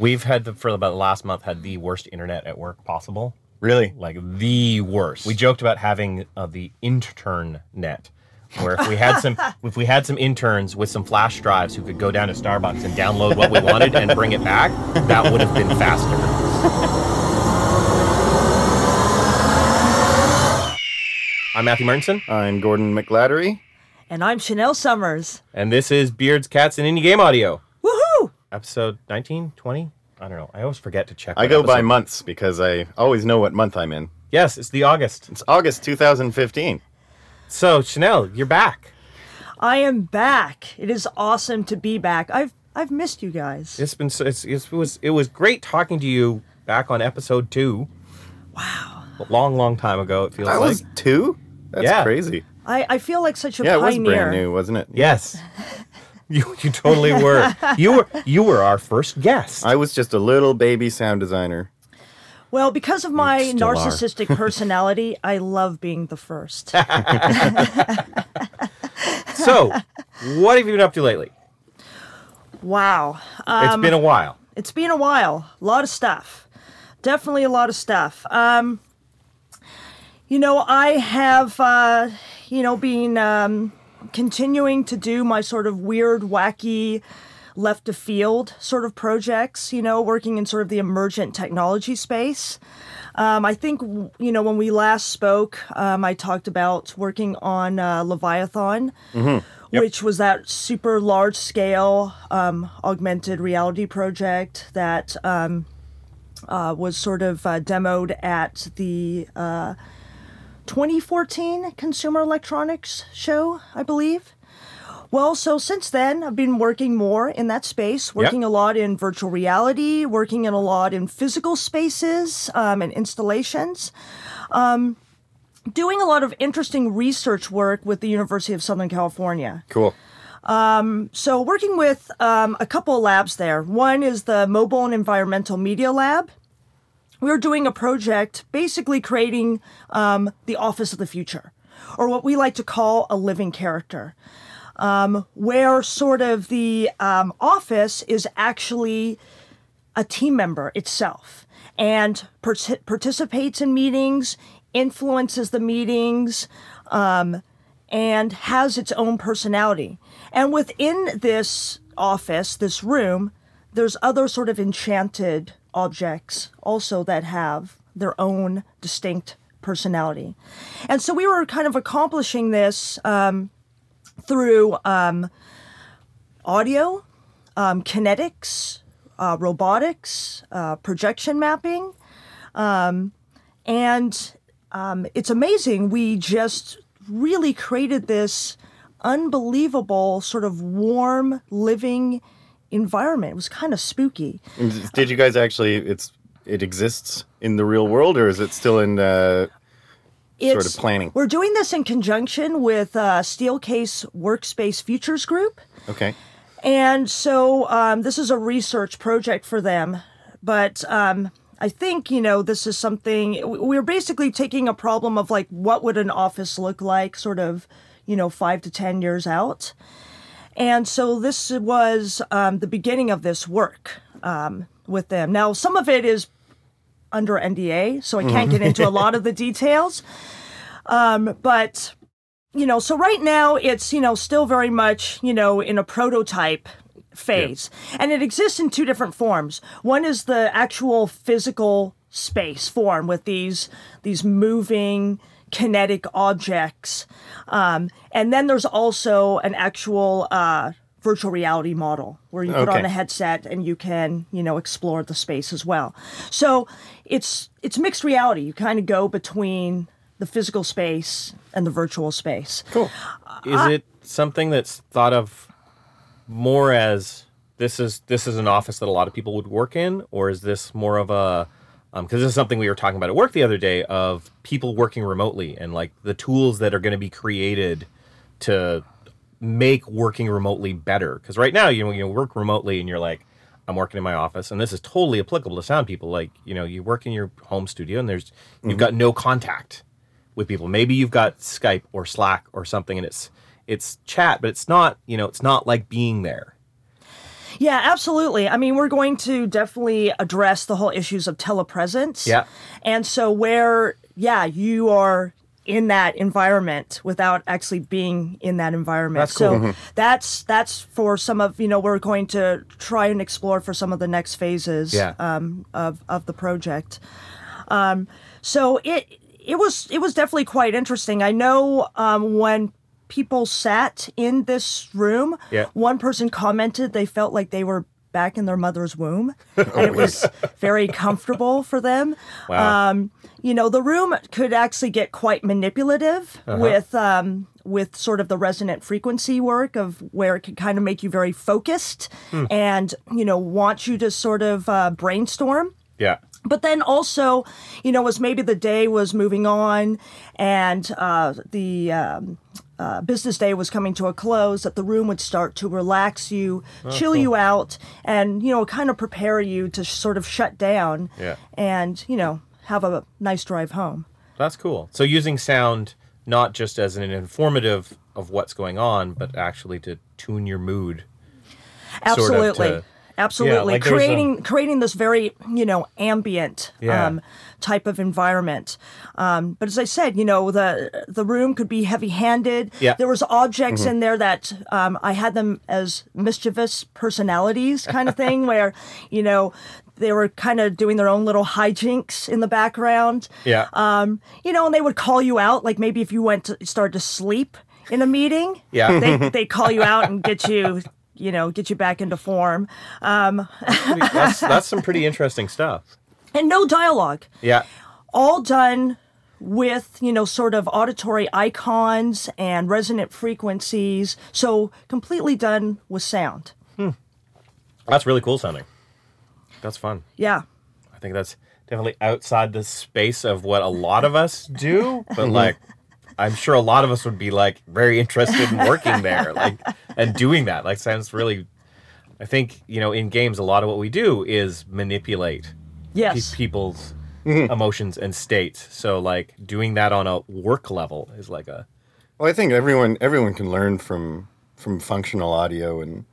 We've had the, for about the last month had the worst internet at work possible. Really? Like the worst. We joked about having uh, the intern net, where if we had some if we had some interns with some flash drives who could go down to Starbucks and download what we wanted and bring it back, that would have been faster. I'm Matthew Marteinsson, I'm Gordon McGladdery. And I'm Chanel Summers. and this is Beards, Cats, and Indie Game Audio, Woohoo! Episode 19, 20? I don't know. I always forget to check. I what go by months because I always know what month I'm in. Yes, it's the August. It's August 2015. So Chanel, you're back. I am back. It is awesome to be back. I've I've missed you guys. It's been so, it's, it was it was great talking to you back on episode two. Wow. A long, long time ago. It feels That like. was two? That's Yeah. crazy. I, I feel like such a pioneer. Yeah, it was pioneer. brand new, wasn't it? Yes. You you totally were. You were you were our first guest. I was just a little baby sound designer. Well, because of my still narcissistic personality, I love being the first. So, what have you been up to lately? wow. it's been a while. it's been a while. A lot of stuff. Definitely a lot of stuff. Um, you know, I have, uh, you know, been um, continuing to do my sort of weird, wacky, left of field sort of projects, you know, working in sort of the emergent technology space. Um, I think, you know, when we last spoke, um, I talked about working on uh, Leviathan, which was that super large scale um, augmented reality project that um, uh, was sort of uh, demoed at the uh, 2014 Consumer Electronics Show, I believe. Well, so since then, I've been working more in that space, working a lot in virtual reality, working in a lot in physical spaces um, and installations, um, doing a lot of interesting research work with the University of Southern California. Cool. So, working with um, a couple of labs there. One is the Mobile and Environmental Media Lab. We were doing a project basically creating um, the office of the future, or what we like to call a living character, um, where sort of the um, office is actually a team member itself and parti- participates in meetings, influences the meetings, um, and has its own personality. And within this office, this room, there's other sort of enchanted objects also that have their own distinct personality. And so we were kind of accomplishing this um, through um, audio, um, kinetics, uh, robotics, uh, projection mapping. Um, and um, it's amazing. We just really created this unbelievable, sort of warm, living environment. It was kind of spooky. Did you guys actually? It's it exists in the real world, or is it still in uh, sort of planning? We're doing this in conjunction with uh, Steelcase Workspace Futures Group. Okay. And so um, this is a research project for them. But um, I think, you know, this is something we're basically taking a problem of like, what would an office look like, sort of, you know, five to 10 years out. And so this was um, the beginning of this work um, with them. Now, some of it is under NDA, so I can't get into a lot of the details. Um, but you know, so right now it's, you know, still very much, you know, in a prototype phase. And it exists in two different forms. One is the actual physical space form with these these moving kinetic objects. Um, and then there's also an actual uh, virtual reality model where you put on a headset and you can, you know, explore the space as well. So it's it's mixed reality. You kind of go between the physical space and the virtual space. Cool. Is it something that's thought of more as this is this is an office that a lot of people would work in, or is this more of a Um, because this is something we were talking about at work the other day of people working remotely and like the tools that are going to be created to make working remotely better. Because right now, you know, you work remotely and you're like, I'm working in my office, and this is totally applicable to sound people. Like, you know, you work in your home studio and there's you've mm-hmm. got no contact with people. Maybe you've got Skype or Slack or something, and it's it's chat, but it's not you know it's not like being there. Yeah, absolutely. I mean, we're going to definitely address the whole issues of telepresence. Yeah. And so where yeah, you are in that environment without actually being in that environment. That's cool. So that's that's for some of you know we're going to try and explore for some of the next phases Yeah. um, of of the project. Um, so it it was it was definitely quite interesting. I know um, when people sat in this room, Yeah. one person commented they felt like they were back in their mother's womb, and it was very comfortable for them. Wow. Um, you know, the room could actually get quite manipulative with um, with sort of the resonant frequency work of where it could kind of make you very focused and you know want you to sort of uh, brainstorm Yeah. but then also, you know, as maybe the day was moving on and uh, the um, uh, business day was coming to a close, that the room would start to relax you, chill you out, and, you know, kind of prepare you to sort of shut down Yeah. and, you know, have a nice drive home. That's cool. So using sound not just as an informative of what's going on, but actually to tune your mood. sort of Absolutely. Absolutely. like there's a- creating creating this very, you know, ambient Yeah. um, type of environment. Um, but as I said, you know, the the room could be heavy handed. Yeah. There was objects in there that um, I had them as mischievous personalities kind of thing where, you know, they were kind of doing their own little hijinks in the background. Yeah. Um, you know, and they would call you out, like maybe if you went to start to sleep in a meeting. Yeah. They they call you out and get you, you know, get you back into form. Um, that's that's some pretty interesting stuff. and no dialogue. Yeah. All done with, you know, sort of auditory icons and resonant frequencies. So completely done with sound. hmm. That's really cool sounding. That's fun. Yeah. I think that's definitely outside the space of what a lot of us do, but like I'm sure a lot of us would be like very interested in working there, like and doing that. Like sounds really I think, you know, in games a lot of what we do is manipulate pe- Yes. people's emotions and states. So like doing that on a work level is like a Well, I think everyone everyone can learn from from functional audio, and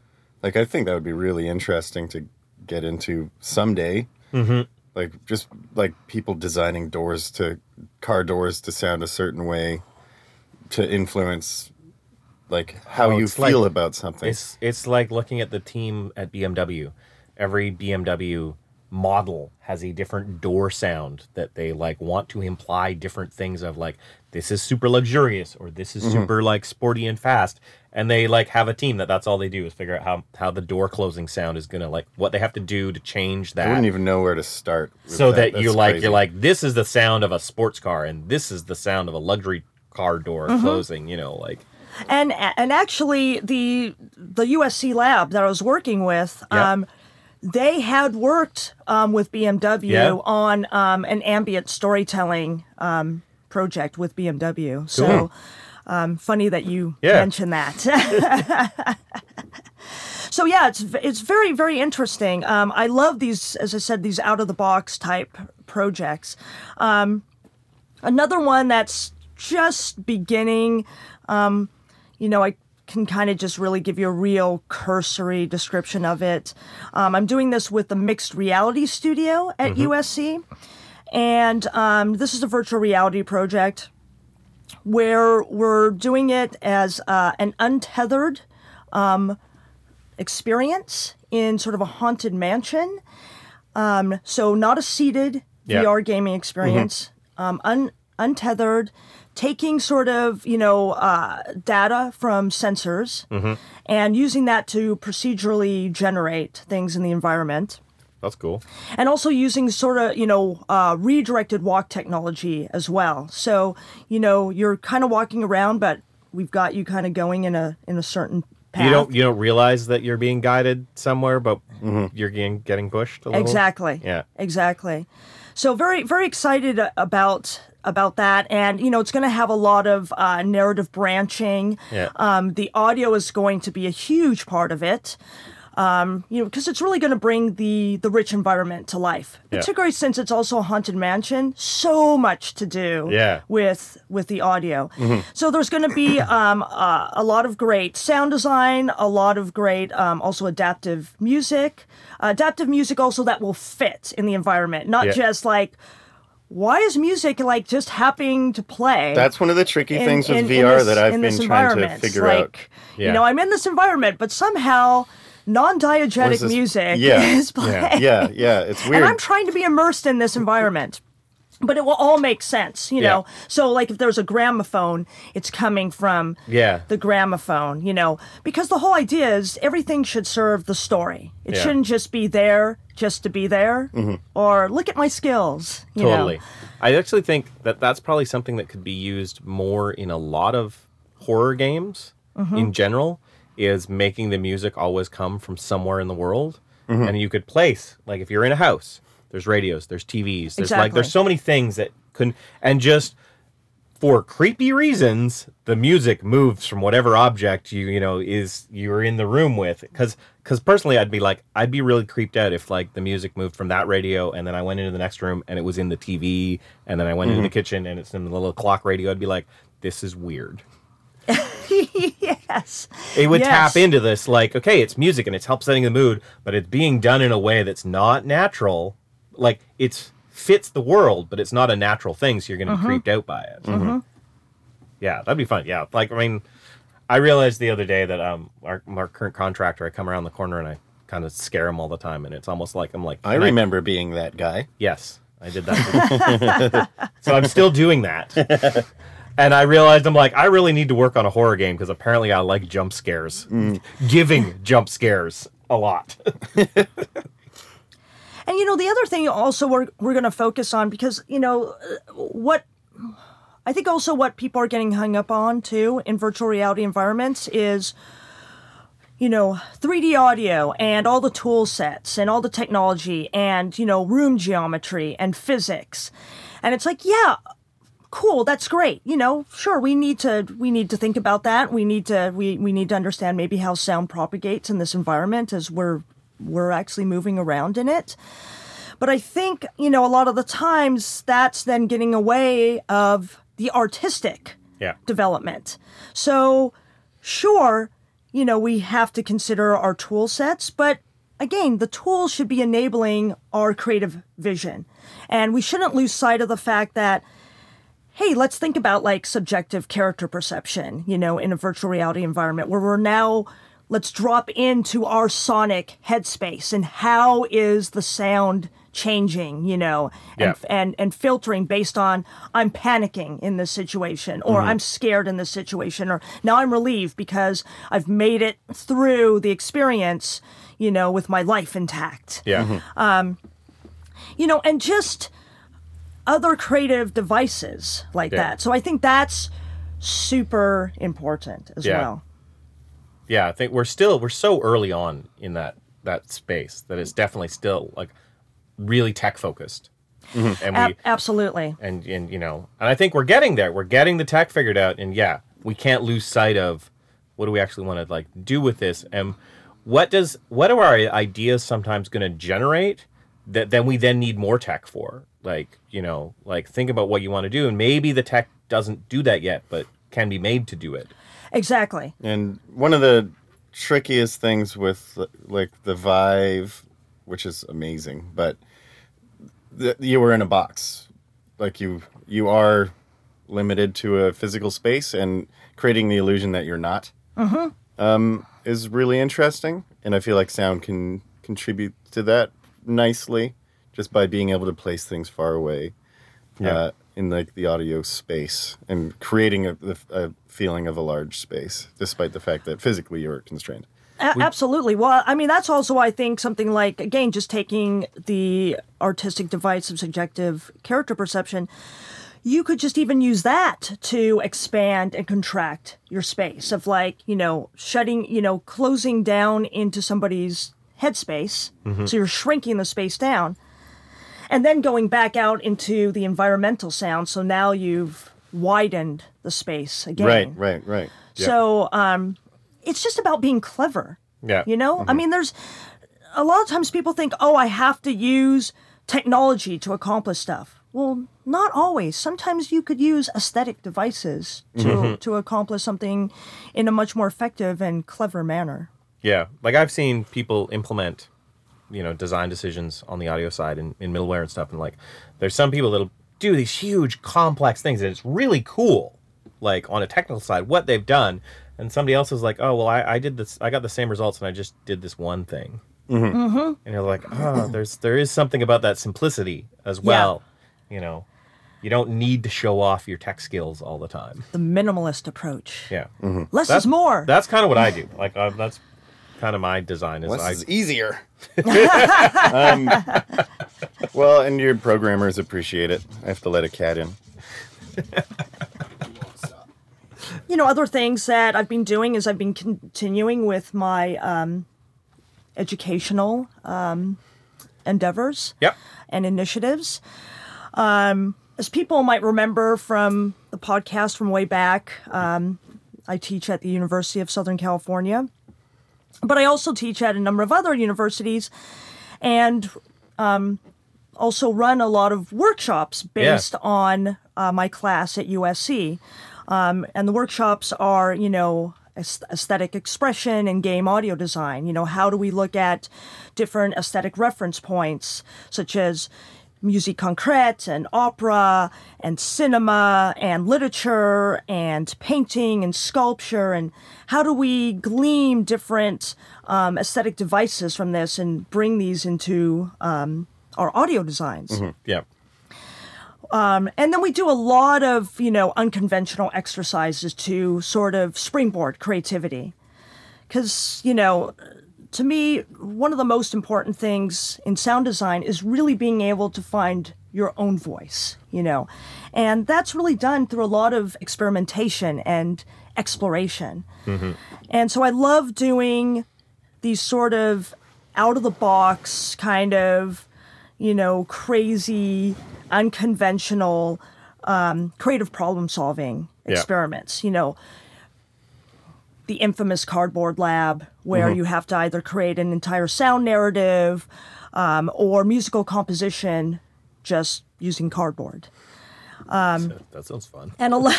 like I think that would be really interesting to get into someday. Mm-hmm. Like just like people designing doors to car doors to sound a certain way to influence like how Oh, you feel like- about something. It's it's like looking at the team at BMW. Every BMW model has a different door sound that they like want to imply different things of like this is super luxurious or this is Mm-hmm. super like sporty and fast and they like have a team that that's all they do is figure out how how the door closing sound is going to like what they have to do to change that I wouldn't even know where to start. so that, That's you're like crazy. you're like this is the sound of a sports car and this is the sound of a luxury car door Mm-hmm. closing you know like And and actually the the USC lab that I was working with, Yeah. um, they had worked um, with BMW on um, an ambient storytelling um, project with BMW. Cool. So um, funny that you Yeah. mentioned that. so yeah, it's it's very very interesting. Um, I love these, as I said, these out of the box type projects. Um, another one that's just beginning. Um, you know, I can kind of just really give you a real cursory description of it. Um, I'm doing this with the Mixed Reality Studio at USC, and um, this is a virtual reality project where we're doing it as uh, an untethered um, experience in sort of a haunted mansion. Um, so not a seated Yeah. VR gaming experience, um, un- untethered, taking sort of you know uh, data from sensors and using that to procedurally generate things in the environment. That's cool. And also using sort of you know uh, redirected walk technology as well. So you know you're kind of walking around but we've got you kind of going in a in a certain path. You don't you don't realize that you're being guided somewhere, but you're getting getting pushed a little. exactly. Yeah. exactly so very very excited about about that. And you know it's going to have a lot of uh, narrative branching. Yeah. um, the audio is going to be a huge part of it Um, you know, because it's really going to bring the the rich environment to life. Yeah. Particularly since it's also a haunted mansion, so much to do Yeah. with with the audio. So there's going to be um, uh, a lot of great sound design, a lot of great um, also adaptive music, adaptive music also that will fit in the environment, not Yeah. just like. Why is music like just happening to play? That's one of the tricky in- things with in- in VR this- that I've been trying to figure like, out. Yeah. You know, I'm in this environment, but somehow non-diegetic music Yeah. is playing. Yeah, yeah, it's weird. And. I'm trying to be immersed in this environment. But it will all make sense, you know. So, like, if there's a gramophone, it's coming from Yeah. the gramophone, you know, because the whole idea is everything should serve the story. It Yeah. shouldn't just be there just to be there, or look at my skills. You know? Totally. I actually think that that's probably something that could be used more in a lot of horror games Mm-hmm. in general is making the music always come from somewhere in the world. Mm-hmm. And you could place like if you're in a house there's radios there's TVs there's like there's so many things that couldn't and just for creepy reasons the music moves from whatever object you you know is you're in the room with. Because because personally i'd be like i'd be really creeped out if like the music moved from that radio and then i went into the next room and it was in the tv and then i went into the mm-hmm. kitchen and it's in the little clock radio. I'd be like this is weird yes. it would Yes. tap into this like okay it's music and it's help setting the mood but it's being done in a way that's not natural like it's fits the world but it's not a natural thing so you're gonna be mm-hmm. creeped out by it mm-hmm. Mm-hmm. yeah that'd be fun yeah like i mean i realized the other day that um our, our current contractor i come around the corner and i kind of scare him all the time and it's almost like i'm like I "Can remember being that guy. Yes, I did that. so I'm still doing that. And I realized I'm like, I really need to work on a horror game because apparently I like jump scares, giving jump scares a lot. And you know, the other thing also we're we're going to focus on because you know uh, what I think also what people are getting hung up on too in virtual reality environments is you know 3D audio and all the tool sets and all the technology and you know room geometry and physics. And it's like, yeah, cool that's great you know? Sure we need to we need to think about that. We need to we, we need to understand maybe how sound propagates in this environment as we're we're actually moving around in it. But i think you know a lot of the times that's then getting away of the artistic Yeah. development. So sure you know we have to consider our tool sets but again the tools should be enabling our creative vision. And we shouldn't lose sight of the fact that hey, let's think about like subjective character perception, you know, in a virtual reality environment where we're now let's drop into our sonic headspace and how is the sound changing, you know, and Yeah. and and filtering based on I'm panicking in this situation or I'm scared in this situation or now I'm relieved because I've made it through the experience, you know, with my life intact Yeah. Um, you know, and just other creative devices like Yeah. that. So I think that's super important as Yeah. well. yeah. I think we're still, we're so early on in that, that space that it's definitely still like really tech focused. Mm-hmm. And we, Ab- absolutely. and and you know and i think we're getting there we're getting the tech figured out and yeah we can't lose sight of what do we actually want to like do with this and what does what are our ideas sometimes going to generate that then we then need more tech for like you know like think about what you want to do and maybe the tech doesn't do that yet but can be made to do it Exactly. And one of the trickiest things with like the Vive, which is amazing, but the, you were in a box. Like you you are limited to a physical space and creating the illusion that you're not. Um, is really interesting, and I feel like sound can contribute to that nicely, just by being able to place things far away uh, in like the audio space and creating a, a feeling of a large space, despite the fact that physically you're constrained. A- absolutely. Well, I mean, that's also, I think, something like, again, just taking the artistic device of subjective character perception. You could just even use that to expand and contract your space of like, you know, shutting, you know, closing down into somebody's headspace. So you're shrinking the space down. And then going back out into the environmental sound. So now you've widened the space again. Right, right, right. So um, it's just about being clever, Yeah. You know, I mean, there's a lot of times people think, oh, I have to use technology to accomplish stuff. Well, not always. Sometimes you could use aesthetic devices to, to accomplish something in a much more effective and clever manner. Yeah, like I've seen people implement, you know, design decisions on the audio side in, in middleware and stuff, and like, there's some people that'll do these huge complex things, and it's really cool, like on a technical side, what they've done, and somebody else is like, oh well, I, I did this, I got the same results, and I just did this one thing, mm-hmm. and you're like, oh, there's there is something about that simplicity as well, you know, you don't need to show off your tech skills all the time. The minimalist approach. Yeah, Less That's- is more. That's kind of what I do. Like uh, that's kind of my design is Less I is easier. um, well, and your programmers appreciate it. I have to let a cat in. you know, other things that I've been doing is I've been continuing with my um, educational um, endeavors Yep. and initiatives. Um, as people might remember from the podcast from way back, um, I teach at the University of Southern California, but I also teach at a number of other universities and um, also run a lot of workshops based on uh, my class at USC. Um, and the workshops are, you know, aesthetic expression and game audio design. You know, how do we look at different aesthetic reference points, such as musique concrète and opera and cinema and literature and painting and sculpture and how do we glean different um, aesthetic devices from this and bring these into um, our audio designs. Yeah. and then we do a lot of you know unconventional exercises to sort of springboard creativity. Because you know to me one of the most important things in sound design is really being able to find your own voice you know and that's really done through a lot of experimentation and exploration and so i love doing these sort of out of the box kind of you know, crazy, unconventional, um, creative problem solving Yeah. experiments. You know, the infamous cardboard lab, where you have to either create an entire sound narrative um, or musical composition just using cardboard. that sounds fun. And a lot,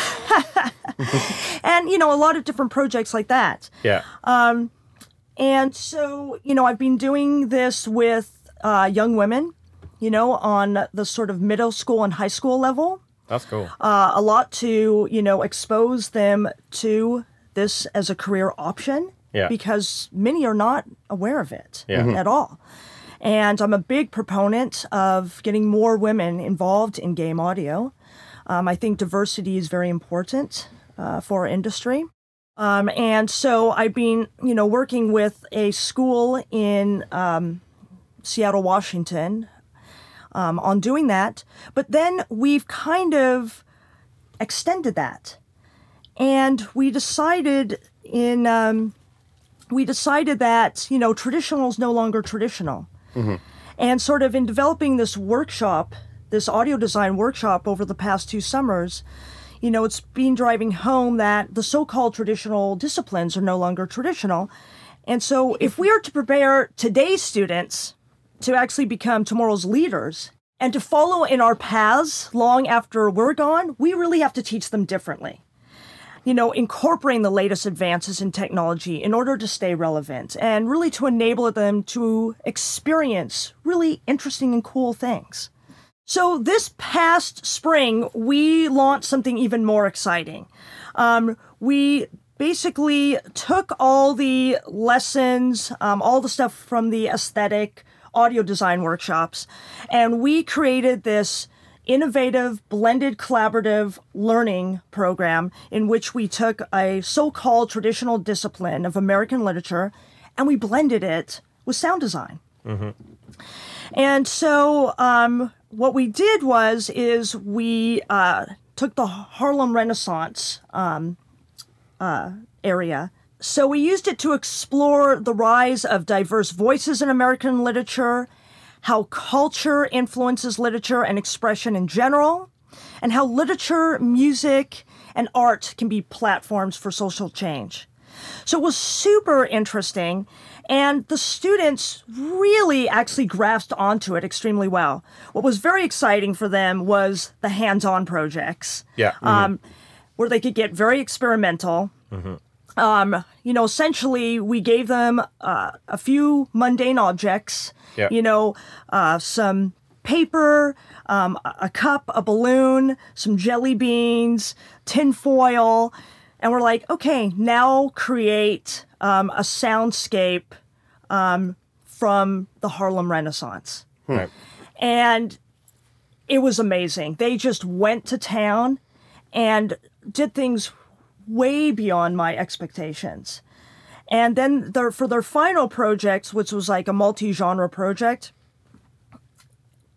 and you know, a lot of different projects like that. Yeah. Um, And so, you know, I've been doing this with uh, young women, you know, on the sort of middle school and high school level, That's cool. uh, a lot to, you know, expose them to this as a career option. Yeah. Because many are not aware of it Yeah. Mhm. at all. And I'm a big proponent of getting more women involved in game audio. Um, I think diversity is very important uh, for our industry. Um, and so I've been, you know, working with a school in um, Seattle, Washington, um, on doing that. But then we've kind of extended that, and we decided in um, we decided that you know traditional is no longer traditional, and sort of in developing this workshop, this audio design workshop over the past two summers you know, it's been driving home that the so called traditional disciplines are no longer traditional. And so, if we are to prepare today's students to actually become tomorrow's leaders and to follow in our paths long after we're gone, we really have to teach them differently. You know, incorporating the latest advances in technology in order to stay relevant and really to enable them to experience really interesting and cool things. So this past spring, we launched something even more exciting. Um, we basically took all the lessons, um, all the stuff from the aesthetic audio design workshops, and we created this innovative blended collaborative learning program in which we took a so-called traditional discipline of American literature and we blended it with sound design. And so um, what we did was is we uh, took the Harlem Renaissance um, uh, area. So we used it to explore the rise of diverse voices in American literature, how culture influences literature and expression in general, and how literature, music, and art can be platforms for social change. So it was super interesting. And the students really actually grasped onto it extremely well. What was very exciting for them was the hands on projects Yeah. um, where they could get very experimental. Um, you know, essentially, we gave them uh, a few mundane objects. Yeah. You know, uh, some paper, um, a cup, a balloon, some jelly beans, tin foil, and we're like, okay, now create um, a soundscape um, from the Harlem Renaissance right. and it was amazing. They just went to town and did things way beyond my expectations. And then their, for their final project, which was like a multi-genre project,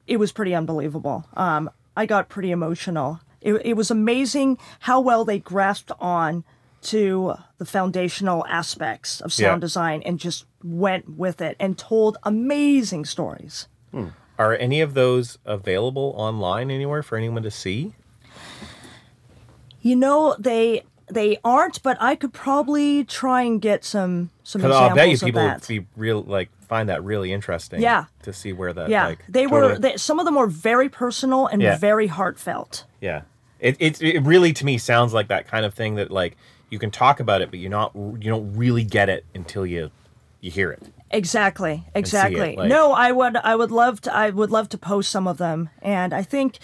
it was pretty unbelievable. Um, I got pretty emotional. It, it was amazing how well they grasped on to the foundational aspects of sound Yeah. design and just went with it and told amazing stories. Are any of those available online anywhere for anyone to see? You know they they aren't, but I could probably try and get some some Because examples I'll bet you of people that. would be real like find that really interesting. Yeah. To see where that yeah, like they were. totally- They, some of them were very personal and Yeah. very heartfelt. Yeah. It, it it really to me sounds like that kind of thing that like you can talk about it, but you're not you don't really get it until you you hear it. Exactly. Exactly. like- no, I would. I would love to. I would love to post some of them, and I think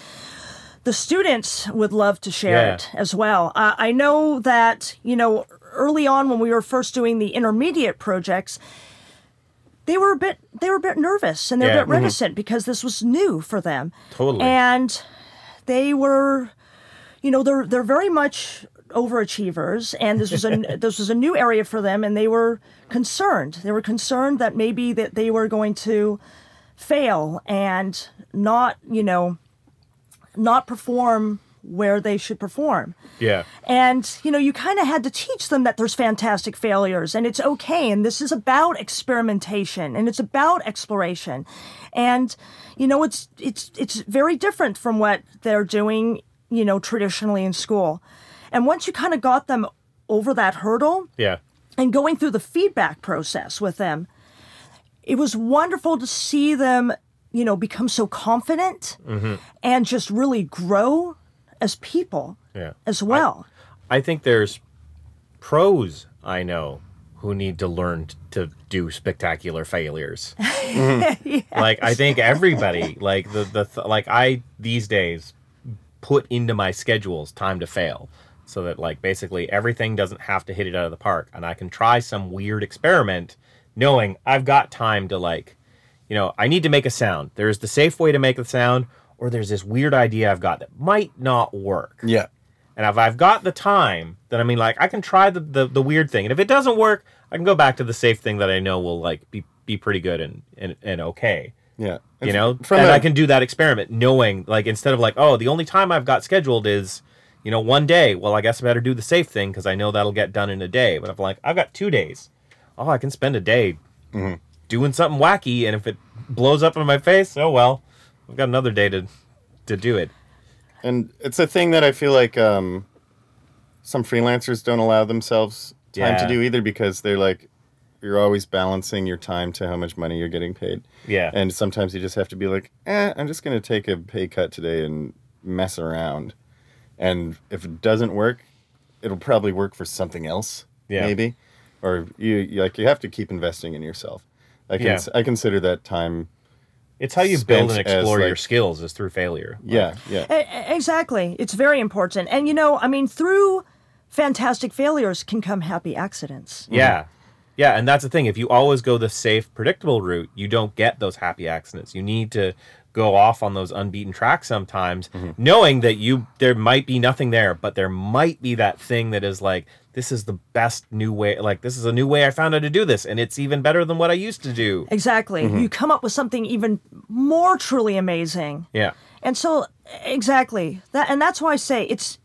the students would love to share Yeah. it as well. Uh, I know that you know early on when we were first doing the intermediate projects. They were a bit. They were a bit nervous and they're Yeah. a bit reticent because this was new for them. Totally. And they were, you know, they're they're very much overachievers, and this was a this was a new area for them, and they were concerned. They were concerned that maybe that they were going to fail and not, you know, not perform where they should perform. Yeah. And, you know, you kind of had to teach them that there's fantastic failures and it's okay. And this is about experimentation and it's about exploration. And, you know, it's, it's, it's very different from what they're doing, you know, traditionally in school. And once you kind of got them over that hurdle Yeah. and going through the feedback process with them, it was wonderful to see them, you know, become so confident mm-hmm. and just really grow as people Yeah. as well. I think there's pros I know who need to learn to do spectacular failures. Mm-hmm. Like I think everybody like the the th- like I these days put into my schedules time to fail so that like basically everything doesn't have to hit it out of the park and I can try some weird experiment knowing I've got time to like you know, I need to make a sound. There's the safe way to make the sound or there's this weird idea I've got that might not work. Yeah. And if I've got the time, then I mean, like, I can try the, the, the weird thing. And if it doesn't work, I can go back to the safe thing that I know will, like, be, be pretty good and, and, and okay. Yeah. You know? from and a- I can do that experiment knowing, like, instead of, like, oh, the only time I've got scheduled is, you know, one day. Well, I guess I better do the safe thing because I know that'll get done in a day. But if, like, I've got two days, oh, I can spend a day Mm-hmm. Doing something wacky. And if it blows up in my face, oh, well, I've got another day to, to do it. And it's a thing that I feel like um, some freelancers don't allow themselves time Yeah. to do either because they're like, you're always balancing your time to how much money you're getting paid. Yeah. And sometimes you just have to be like, eh, I'm just going to take a pay cut today and mess around. And if it doesn't work, it'll probably work for something else, Yeah. maybe. Or you, you like you have to keep investing in yourself. I can Yeah. I consider that time. It's how you build and spent as, explore your skills is through failure. Like, Yeah, yeah. Exactly. It's very important. And, you know, I mean, through fantastic failures can come happy accidents. Yeah. Yeah, and that's the thing. If you always go the safe, predictable route, you don't get those happy accidents. You need to go off on those unbeaten tracks sometimes, mm-hmm. knowing that you there might be nothing there, but there might be that thing that is like, this is the best new way. Like this is a new way I found out to do this, and it's even better than what I used to do. Exactly. Mm-hmm. You come up with something even more truly amazing. Yeah. And so exactly. That and that's why I say it's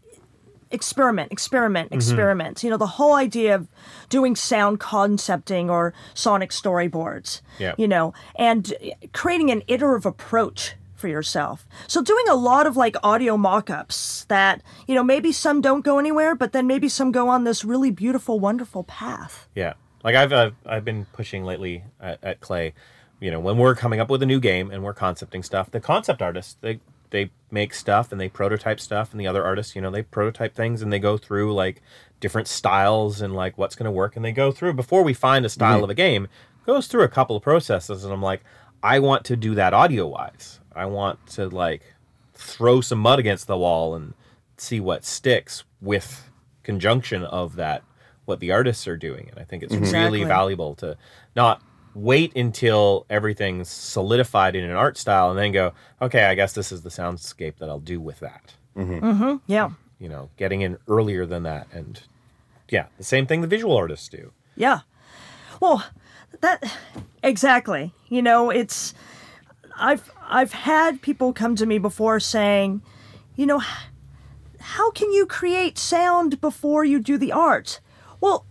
experiment, experiment, mm-hmm. experiment. You know, the whole idea of doing sound concepting or sonic storyboards. Yeah. You know, and creating an iterative approach for yourself. So doing a lot of like audio mock-ups that, you know, maybe some don't go anywhere, but then maybe some go on this really beautiful, wonderful path. Yeah, like I've I've, I've been pushing lately at, at Klei. You know, when we're coming up with a new game and we're concepting stuff, the concept artists they they make stuff and they prototype stuff, and the other artists, you know, they prototype things and they go through like different styles and like what's going to work, and they go through before we find a style mm-hmm. of a game, goes through a couple of processes, and I'm like, I want to do that audio wise. I want to like throw some mud against the wall and see what sticks with conjunction of that what the artists are doing and i think it's mm-hmm. Exactly. really valuable to not wait until everything's solidified in an art style and then go okay i guess this is the soundscape that i'll do with that mm-hmm. Mm-hmm. Yeah. you know getting in earlier than that and yeah the same thing the visual artists do Yeah. Well, that exactly. You know, it's I've I've had people come to me before saying, you know, how can you create sound before you do the art? Well,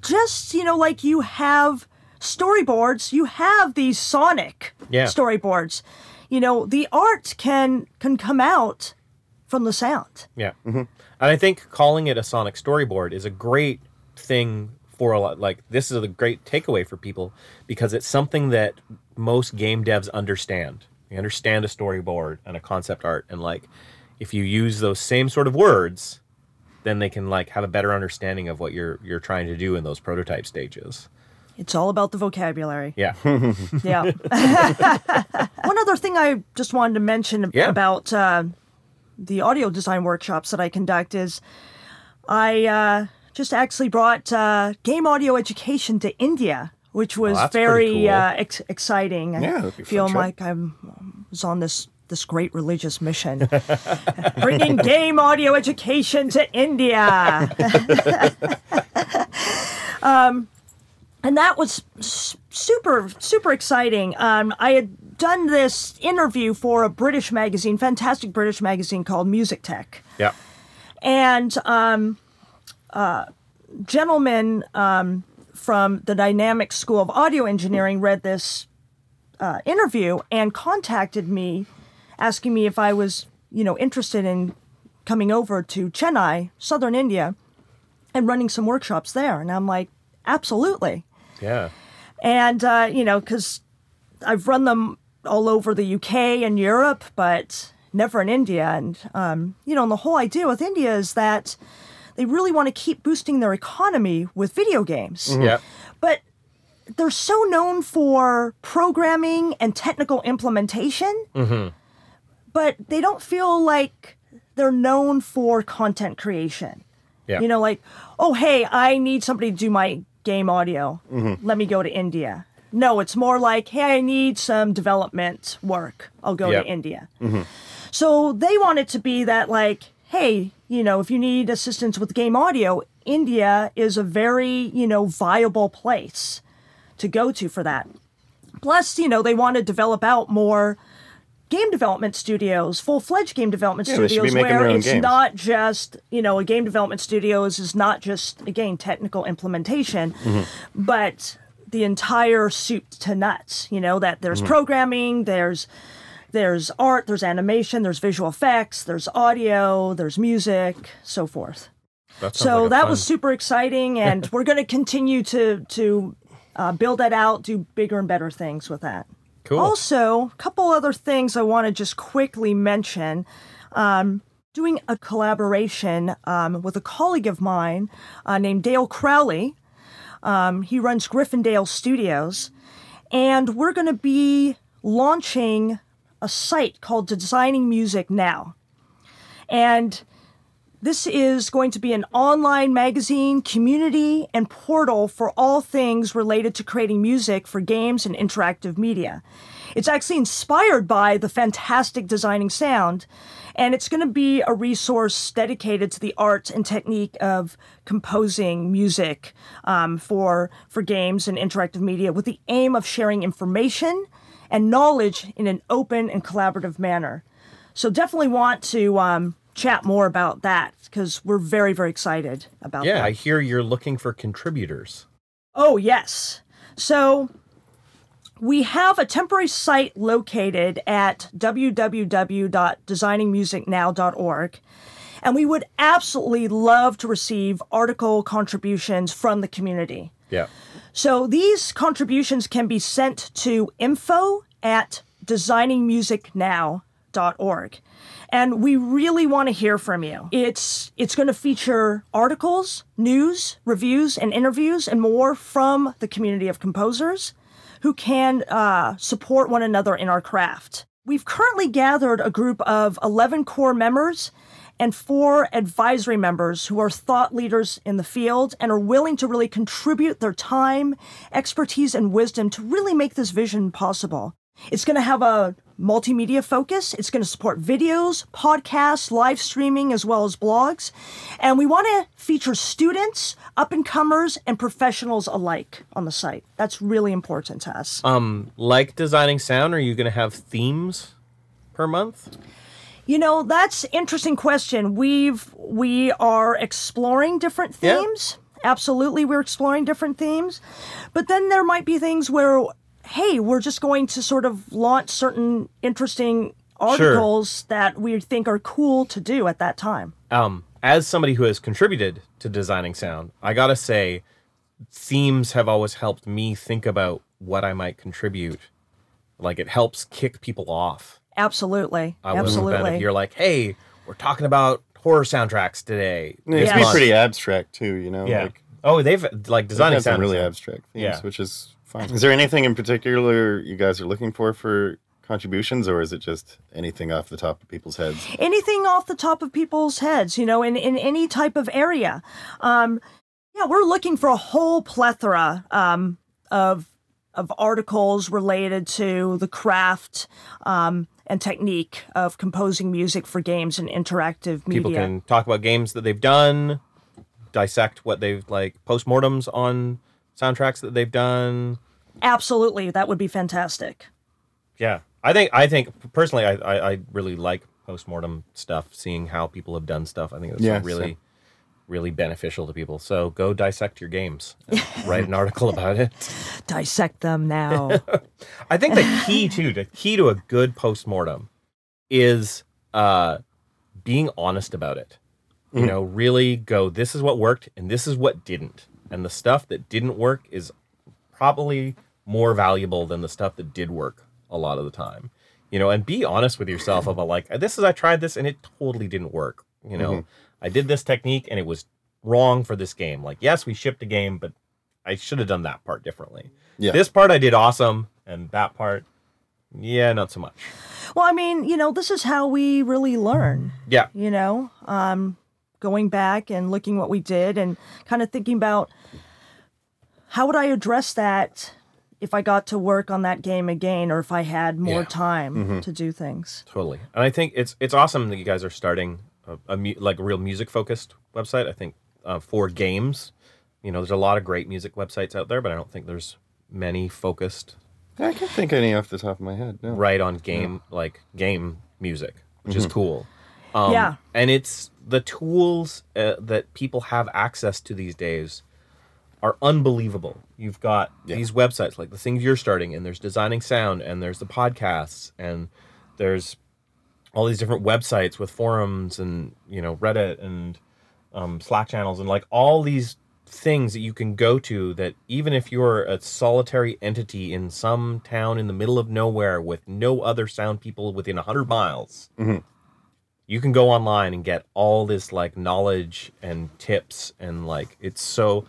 just, you know, like you have storyboards, you have these sonic Yeah. storyboards. You know, the art can can come out from the sound. Yeah. Mm-hmm. And I think calling it a sonic storyboard is a great thing for a lot. Like, this is a great takeaway for people because it's something that most game devs understand. They understand a storyboard and a concept art. And, like, if you use those same sort of words, then they can, like, have a better understanding of what you're you're trying to do in those prototype stages. It's all about the vocabulary. Yeah. Yeah. One other thing I just wanted to mention Yeah. about uh, the audio design workshops that I conduct is I uh, just actually brought uh, game audio education to India, which was pretty very cool. uh, ex- exciting. I Yeah, a feel like I was on this this great religious mission, bringing game audio education to India. And that was super super exciting. Um, i had done this interview for a british magazine fantastic british magazine called music tech. Yeah. and um, uh, gentleman um, from the dynamic school of audio engineering read this uh, interview and contacted me asking me if i was you know interested in coming over to chennai southern india and running some workshops there. And i'm like absolutely Yeah. and uh, you know because i've run them all over the uk and europe but never in india and um, you know and the whole idea with india is that they really want to keep boosting their economy with video games Yeah. but they're so known for programming and technical implementation but they don't feel like they're known for content creation Yeah. you know, like, oh, hey, I need somebody to do my game audio. Let me go to India. No, it's more like, hey, I need some development work. I'll go Yep. to India. Mm-hmm. So they want it to be that, like, hey, you know, if you need assistance with game audio, India is a very, you know, viable place to go to for that. Plus, you know, they want to develop out more game development studios, full fledged game development Yeah, they should be studios, where it's games. not just, you know, a game development studios is not just, again, technical implementation, Mm-hmm. but the entire soup to nuts, you know, that there's Mm-hmm. programming, there's there's art, there's animation, there's visual effects, there's audio, there's music, so forth. That So like that fun- was super exciting, and we're going to continue to to uh, build that out, do bigger and better things with that. Cool. Also, a couple other things I want to just quickly mention. Um, doing a collaboration um, with a colleague of mine uh, named Dale Crowley. Um, he runs Gryffindale Studios, and we're going to be launching a site called Designing Music Now. And this is going to be an online magazine, community, and portal for all things related to creating music for games and interactive media. It's actually inspired by the fantastic designing sound, and it's going to be a resource dedicated to the art and technique of composing music um, for for games and interactive media, with the aim of sharing information and knowledge in an open and collaborative manner. So definitely want to um, chat more about that because we're very very excited about yeah, that. I hear you're looking for contributors. Oh, yes. So we have a temporary site located at www.designingmusicnow.org. And we would absolutely love to receive article contributions from the community. Yeah. So these contributions can be sent to info at designingmusicnow.org. And we really want to hear from you. It's it's going to feature articles, news, reviews, and interviews and more from the community of composers who can uh, support one another in our craft. We've currently gathered a group of 11 core members and four advisory members who are thought leaders in the field and are willing to really contribute their time, expertise, and wisdom to really make this vision possible. It's going to have a multimedia focus. It's going to support videos, podcasts, live streaming, as well as blogs. And we want to feature students, up and comers, and professionals alike on the site. That's really important to us. Um, like designing sound, are you going to have themes per month? You know, that's interesting question. We've we are exploring different Yeah. themes. Absolutely, we're exploring different themes. But then there might be things where hey, we're just going to sort of launch certain interesting articles that we think are cool to do at that time. um, as somebody who has contributed to designing sound, I gotta say, themes have always helped me think about what I might contribute. Like it helps kick people off. Absolutely. I wouldn't have been Absolutely. if you're like, hey, we're talking about horror soundtracks today. It this be pretty abstract too, you know. Yeah. Like, oh, they've like they've designing got sound. really abstract themes, Yeah. which is fine. Is there anything in particular you guys are looking for for contributions, or is it just anything off the top of people's heads? anything off the top of people's heads, you know, in, in any type of area. Um, yeah, we're looking for a whole plethora um, of of articles related to the craft um, and technique of composing music for games and interactive media. People can talk about games that they've done, dissect what they've like postmortems on soundtracks that they've done. Absolutely, that would be fantastic. Yeah, I think I think personally, I I, I really like postmortem stuff. Seeing how people have done stuff, I think it's Yeah, really same. really beneficial to people. So go dissect your games, write an article about it. Dissect them now. I think the key too, the key to a good postmortem, is uh, being honest about it. You know, really go. This is what worked, and this is what didn't. And the stuff that didn't work is probably more valuable than the stuff that did work a lot of the time. You know, and be honest with yourself about like this is I tried this and it totally didn't work. You know, I did this technique and it was wrong for this game. Like, yes, we shipped a game, but I should have done that part differently. Yeah. This part I did awesome, and that part, yeah, not so much. well, I mean, you know, this is how we really learn. Yeah, you know um, going back and looking what we did and kind of thinking about how would i address that if i got to work on that game again or if i had more Yeah. time to do things totally. And I think it's it's awesome that you guys are starting a, a mu- like a real music focused website. I think uh, for games, you know, there's a lot of great music websites out there, but I don't think there's many focused I can't think of any off the top of my head. No. right on game like game music, which is cool. Um, Yeah. and it's the tools uh, that people have access to these days are unbelievable. You've got these websites like the things you're starting, and there's designing sound, and there's the podcasts, and there's all these different websites with forums and you know Reddit and um, Slack channels and like all these things that you can go to that even if you're a solitary entity in some town in the middle of nowhere with no other sound people within 100 miles you can go online and get all this like knowledge and tips and like it's so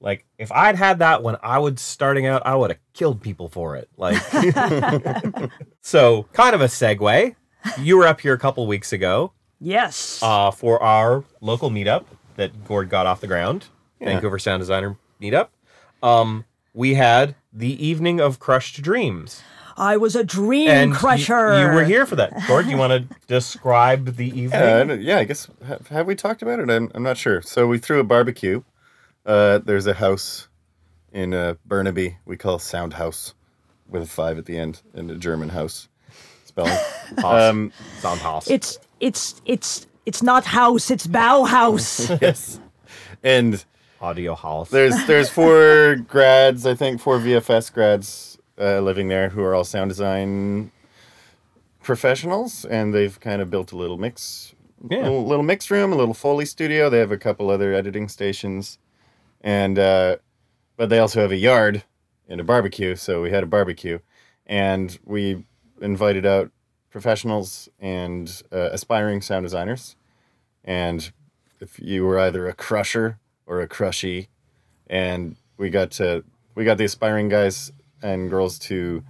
like if i'd had that when i was starting out i would have killed people for it like so kind of a segue. You were up here a couple weeks ago yes. uh, for our local meetup that Gord got off the ground, Vancouver Sound Designer meetup. Um, we had the evening of crushed dreams, i was a dream and y- crusher You, were here for that. Gord, do you want to describe the evening? Yeah, I yeah. I guess have, have we talked about it? I'm, I'm not sure. So we threw a barbecue. Uh, there's a house in uh, Burnaby we call Sound House with a five at the end and a German house spelling. um, Soundhouse. it's it's it's it's not house it's bauhaus yes, and audio house. there's there's four grads, I think, four VFS grads uh, living there who are all sound design professionals, and they've kind of built a little mix, Yeah. little, little mix room, a little Foley studio. They have a couple other editing stations, and uh, but they also have a yard and a barbecue. So we had a barbecue, and we invited out professionals and uh, aspiring sound designers, and if you were either a crusher or a crushy, and we got to we got the aspiring guys and girls to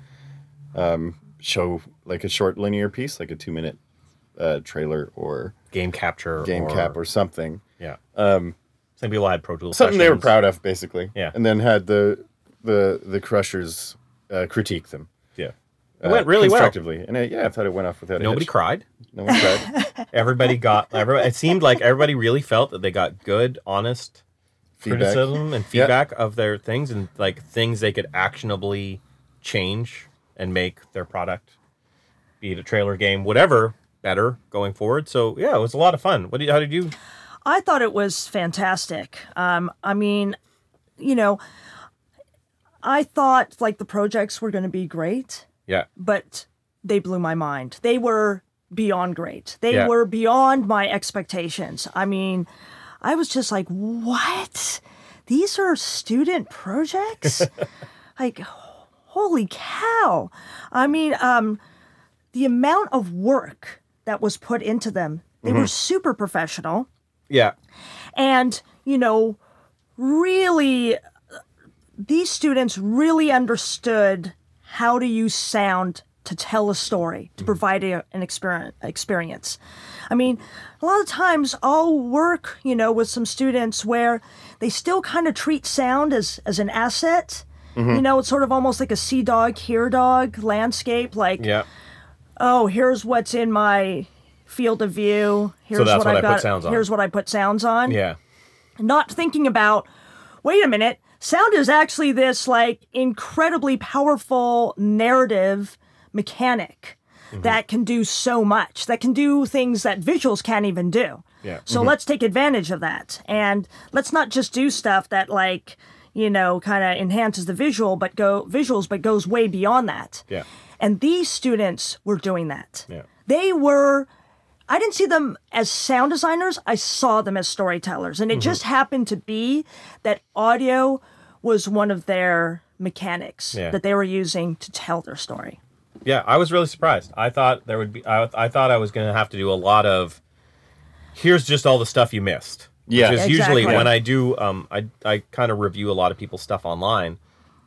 um, show like a short linear piece, like a two minute uh, trailer or Game capture. game or, cap or something, Yeah. Um, Some people had Pro Tools. something they were proud of, basically. Yeah. and then had the the the crushers uh, critique them. Yeah. It uh, went really well. constructively, and it, yeah, I thought it went off without a Nobody cried. No one cried. Everybody got. Everybody, it seemed like everybody really felt that they got good, honest Feedback. criticism and Yeah. feedback of their things and like things they could actionably change and make their product, be it a trailer game, whatever, better going forward. So yeah, it was a lot of fun. What did, how did you? I thought it was fantastic. Um, I mean, you know, I thought like the projects were going to be great, Yeah, but they blew my mind. They were beyond great. They Yeah. were beyond my expectations. I mean, I was just like, what? These are student projects? like, holy cow. I mean, um, the amount of work that was put into them, they were super professional yeah, and you know really these students really understood how to use sound to tell a story to mm. provide a, an experience experience i mean a lot of times i'll work you know with some students where they still kind of treat sound as as an asset mm-hmm. you know it's sort of almost like a see dog hear dog landscape like yeah. oh, here's what's in my field of view. Here's that's what, what I've I put got. sounds on. Here's what I put sounds on. Yeah, Not thinking about, wait a minute, sound is actually this like incredibly powerful narrative mechanic Mm-hmm. that can do so much, that can do things that visuals can't even do. Yeah. So let's take advantage of that. And let's not just do stuff that like, you know, kind of enhances the visual but go visuals but goes way beyond that. yeah, And these students were doing that. Yeah. They were, I didn't see them as sound designers, I saw them as storytellers. And it Mm-hmm. just happened to be that audio was one of their mechanics Yeah. that they were using to tell their story. Yeah. I was really surprised. I thought there would be. I, I thought I was going to have to do a lot of. Here's just all the stuff you missed. Yeah. Because usually Exactly. when I do, um, I I kind of review a lot of people's stuff online,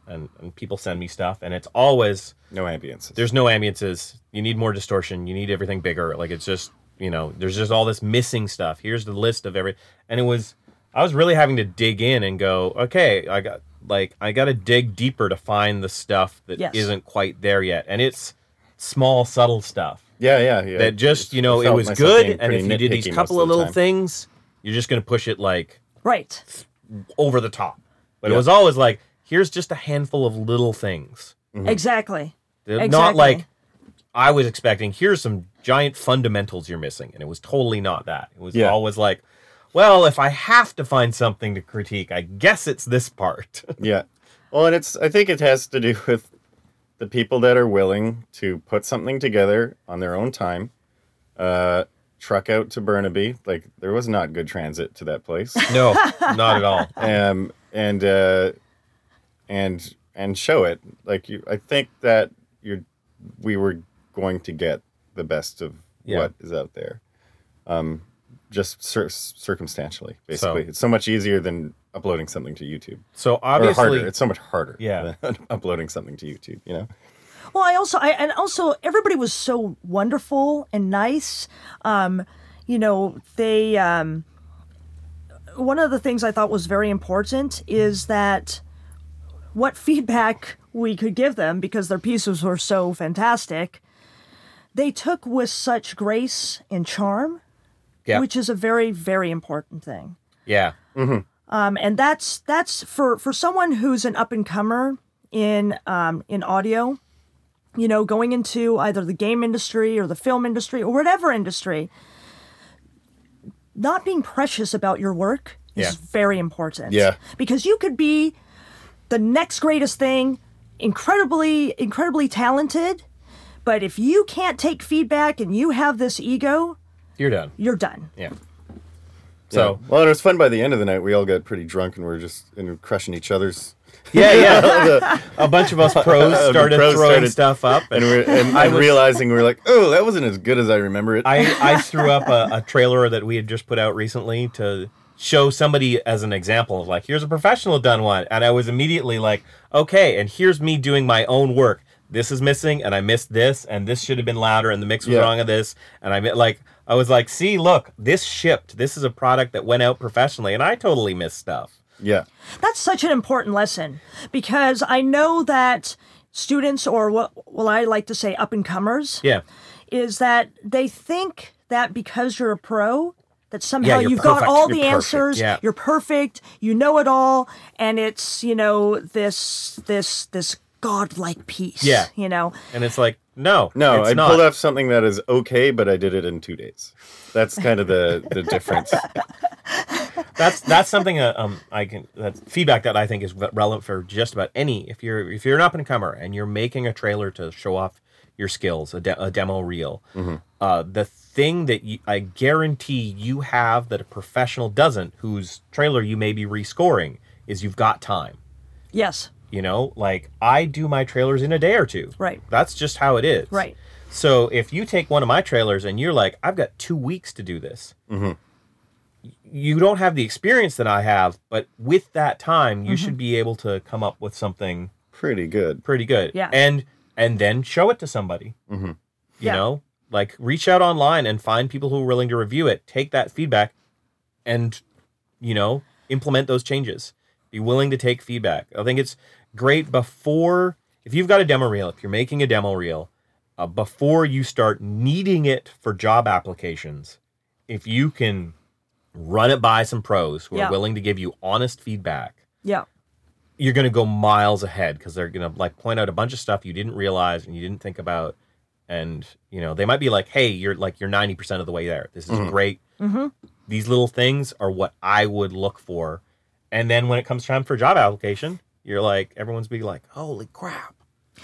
and, and people send me stuff, and it's always No ambience. there's no ambiances. You need more distortion. You need everything bigger. Like it's just you know there's just all this missing stuff. Here's the list of every, and it was I was really having to dig in and go okay I got like I got to dig deeper to find the stuff that Yes. not quite there yet, and it's small subtle stuff yeah, yeah, yeah. that just you know it was good, and if you did these couple of of the little time. things, you're just gonna push it like Right. over the top. But it was always like here's just a handful of little things. Mm-hmm. Exactly. They're Not Exactly. like I was expecting. Here's some giant fundamentals you're missing, and it was totally not that. It was Yeah. always like, well, if I have to find something to critique, I guess it's this part. Yeah. Well, and it's I think it has to do with the people that are willing to put something together on their own time. Uh truck out to Burnaby. Like there was not good transit to that place. no, not at all. um and uh and and show it. Like you I think that you're we were going to get the best of Yeah. what is out there. Um just cir- circumstantially, basically. So- it's so much easier than uploading something to YouTube. So obviously, harder. It's so much harder. Yeah. Than uploading something to YouTube. You know. Well, I also, I and also everybody was so wonderful and nice. Um, you know, they. Um, one of the things I thought was very important is that what feedback we could give them because their pieces were so fantastic. They took with such grace and charm, yeah, which is a very, very important thing. yeah, Um, and that's that's for for someone who's an up and comer in um, in audio, you know, going into either the game industry or the film industry or whatever industry. Not being precious about your work is Yeah. very important. Yeah. because you could be the next greatest thing incredibly, incredibly talented. But if you can't take feedback and you have this ego, You're done. you're done. Yeah. So So well, it was fun. By the end of the night, we all got pretty drunk and we are just and crushing each other's. yeah, yeah. a bunch of us pros started pros throwing started- stuff up, And we're and, I and was- realizing we are like, oh, that wasn't as good as I remember it. I, I threw up a, a trailer that we had just put out recently to show somebody as an example of like, here's a professional done one. And I was immediately like, okay, and here's me doing my own work. This is missing, and I missed this, and this should have been louder, and the mix was Yeah. wrong of this. And I mi- like, I was like, see, look, this shipped. This is a product that went out professionally, and I totally missed stuff. yeah, That's such an important lesson because I know that students, or what well, I like to say up and comers, Yeah. is that they think that because you're a pro, that somehow you're you've got perfect. all You're the perfect. answers, Yeah. you're perfect, you know it all, and it's you know this this this godlike peace. Yeah. you know. And it's like, no, no, it's I not. pulled off something that is okay, but I did it in two days. That's kind of the the difference. that's that's something uh, um I can that's feedback that I think is relevant for just about any if you're if you're an up and comer and you're making a trailer to show off your skills a, de- a demo reel uh the thing that you, I guarantee you have that a professional doesn't whose trailer you may be rescoring is you've got time Yes, you know like I do my trailers in a day or two Right. that's just how it is right. so if you take one of my trailers and you're like, I've got two weeks to do this, mm-hmm. you don't have the experience that I have, but with that time, you should be able to come up with something Pretty good. pretty good. Yeah. And and then show it to somebody. Mm-hmm. You Yeah. know, like reach out online and find people who are willing to review it. Take that feedback, and you know, implement those changes. Be willing to take feedback. I think it's great before if you've got a demo reel, if you're making a demo reel, uh, before you start needing it for job applications, if you can run it by some pros who Yeah. are willing to give you honest feedback, Yeah, you're going to go miles ahead because they're going to like point out a bunch of stuff you didn't realize and you didn't think about. And you know they might be like hey you're like you're 90% of the way there. This is great. These little things are what i would look for. And then when it comes time for job application you're like everyone's be like holy crap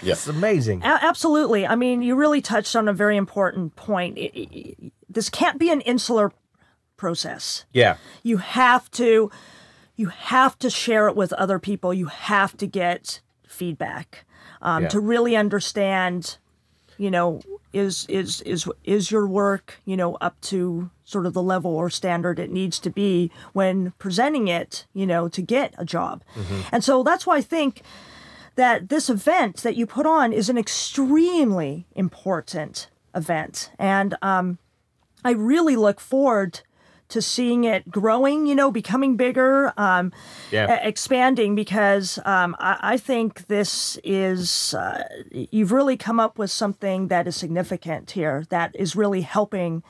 Yeah. this amazing A- absolutely. I mean, you really touched on a very important point. It- it- it- this can't be an insular process. yeah you have to you have to share it with other people you have to get feedback um, Yeah. to really understand you know is is is is your work you know up to sort of the level or standard it needs to be when presenting it you know to get a job. And so that's why i think that this event that you put on is an extremely important event. And um, I really look forward to seeing it growing, you know, becoming bigger, um, Yeah. expanding, because um, I, I think this is, uh, you've really come up with something that is significant here, that is really helping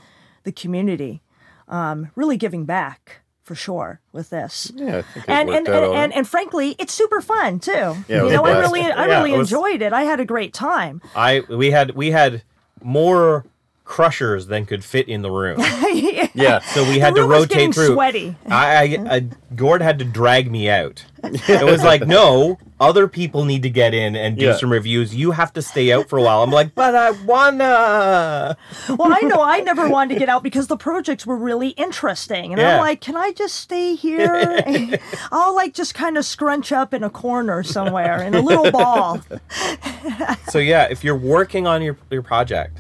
the community, um, really giving back for sure with this. Yeah, And and, and, and and frankly, it's super fun too. Yeah, you know, I really, I Yeah, really it was- enjoyed it. I had a great time. i we had we had more crushers than could fit in the room yeah. so we had The to room was rotate getting through sweaty. I, I, I Gord had to drag me out. It was like, no, other people need to get in and do Yeah. some reviews. You have to stay out for a while. I'm like, but I wanna. well, I know I never wanted to get out because the projects were really interesting. And Yeah. I'm like, can I just stay here? I'll like just kind of scrunch up in a corner somewhere in a little ball. So yeah, if you're working on your your project,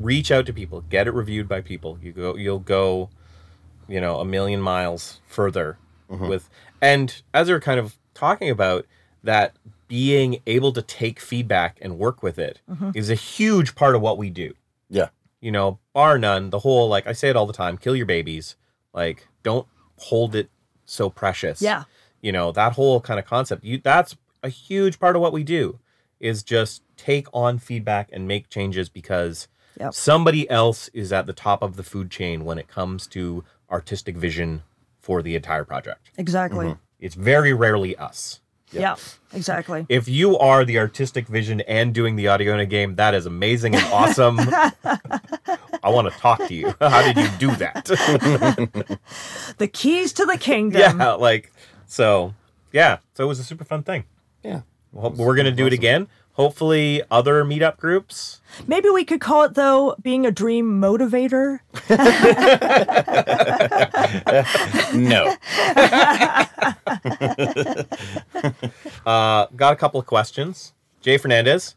reach out to people, get it reviewed by people. You go, you'll go, you know, a million miles further mm-hmm. with. And as we're kind of talking about that, being able to take feedback and work with it mm-hmm. is a huge part of what we do. Yeah. you know, bar none, the whole like I say it all the time, kill your babies. Like, don't hold it so precious. Yeah. You know, that whole kind of concept. You that's a huge part of what we do is just take on feedback and make changes because Yep. somebody else is at the top of the food chain when it comes to artistic vision for the entire project. Exactly. Mm-hmm. It's very rarely us. Yeah, exactly. If you are the artistic vision and doing the audio in a game, that is amazing and awesome. I want to talk to you. How did you do that? The keys to the kingdom. yeah, like so. Yeah, so it was a super fun thing. Yeah. Well, we're gonna do it again. Hopefully, other meetup groups. Maybe we could call it though being a dream motivator. No. Uh, got a couple of questions. Jay Fernandez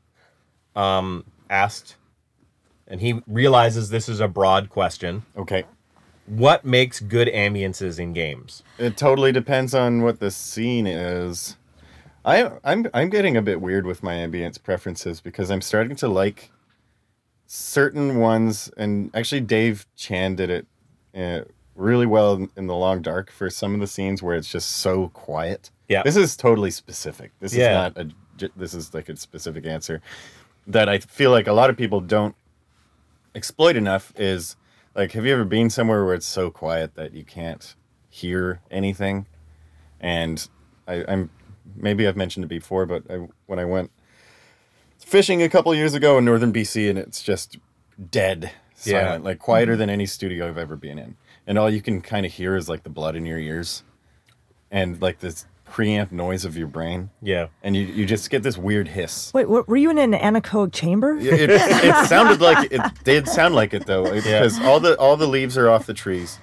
um, asked, and he realizes this is a broad question. Okay. What makes good ambiences in games? It totally depends on what the scene is. I I'm I'm getting a bit weird with my ambience preferences because I'm starting to like certain ones, and actually Dave Chan did it uh, really well in, in the Long Dark for some of the scenes where it's just so quiet. Yeah. this is totally specific. This Yeah. is not a. This is like a specific answer that I feel like a lot of people don't exploit enough. Is like, have you ever been somewhere where it's so quiet that you can't hear anything? And I, I'm maybe I've mentioned it before, but I, when I went fishing a couple years ago in northern BC, and it's just dead Yeah. silent, like quieter mm-hmm. than any studio I've ever been in, and all you can kind of hear is like the blood in your ears, and like this preamp noise of your brain, Yeah. and you you just get this weird hiss. Wait, what, were you in an anechoic chamber? It, it sounded like it did sound like it though, because all the all the leaves are off the trees.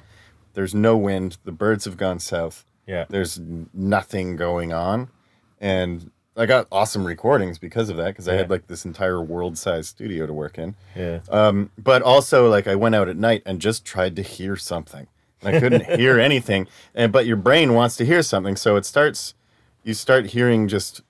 There's no wind. The birds have gone south. Yeah. There's nothing going on, and I got awesome recordings because of that. Because I Yeah. had like this entire world-sized studio to work in. Yeah. Um, but also like I went out at night and just tried to hear something. And I couldn't hear anything, and but your brain wants to hear something, so it starts. You start hearing just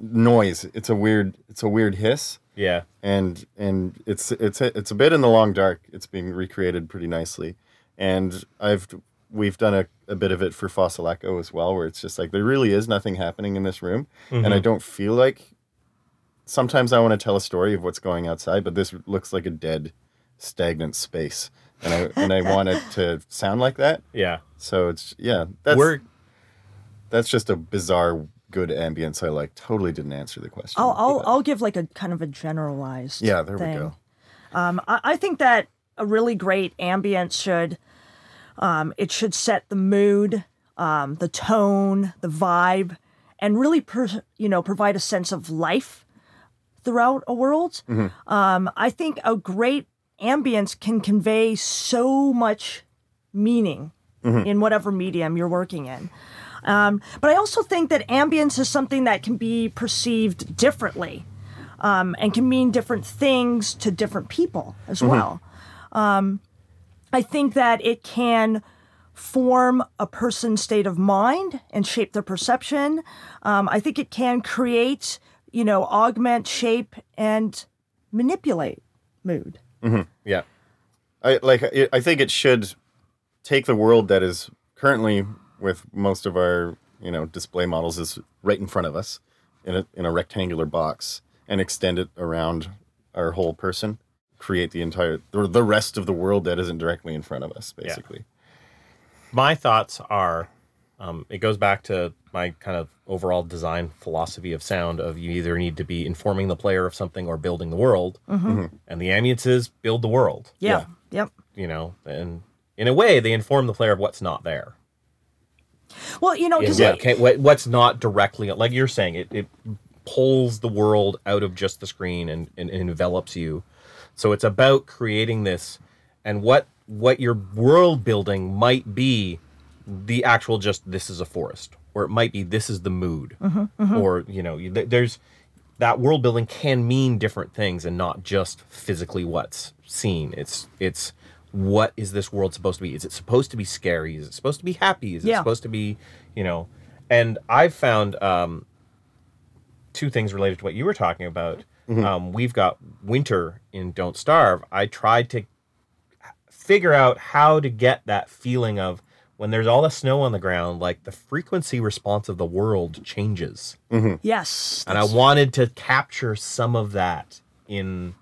noise. It's a weird. It's a weird hiss yeah. and and it's it's a, it's a bit in the long dark. It's being recreated pretty nicely, and I've we've done a, a bit of it for Fossil Echo as well, where it's just like there really is nothing happening in this room, and I don't feel like. Sometimes I want to tell a story of what's going outside, but this looks like a dead, stagnant space, and I and I want it to sound like that. Yeah. So it's yeah, that's We're that's just a bizarre good ambience I like. Totally didn't answer the question. I'll, I'll, but- I'll give like a kind of a generalized. yeah, there thing. we go. Um, I, I think that a really great ambience should, um, it should set the mood, um, the tone, the vibe, and really, per, you know, provide a sense of life throughout a world. Um, I think a great ambience can convey so much meaning in whatever medium you're working in. Um, but I also think that ambience is something that can be perceived differently um, and can mean different things to different people as well. Um, I think that it can form a person's state of mind and shape their perception. Um, I think it can create, you know, augment, shape, and manipulate mood. yeah. I like. I think it should take the world that is currently with most of our you know display models is right in front of us in a in a rectangular box and extend it around our whole person. Create the entire the, the rest of the world that isn't directly in front of us, basically. my thoughts are um, it goes back to my kind of overall design philosophy of sound of you either need to be informing the player of something or building the world. And the ambiances build the world. Yeah. Yep. you know and in a way they inform the player of what's not there. Well, you know, because yeah, okay, what, what's not directly like you're saying it, it pulls the world out of just the screen and, and, and envelops you so it's about creating this and what what your world building might be the actual just this is a forest or it might be this is the mood. Or you know th- there's that world building can mean different things and not just physically what's seen. It's it's what is this world supposed to be? Is it supposed to be scary? Is it supposed to be happy? Is it Yeah. supposed to be you know and i've found um two things related to what you were talking about um, we've got winter in don't starve i tried to figure out how to get that feeling of when there's all the snow on the ground like the frequency response of the world changes yes. and I wanted to capture some of that in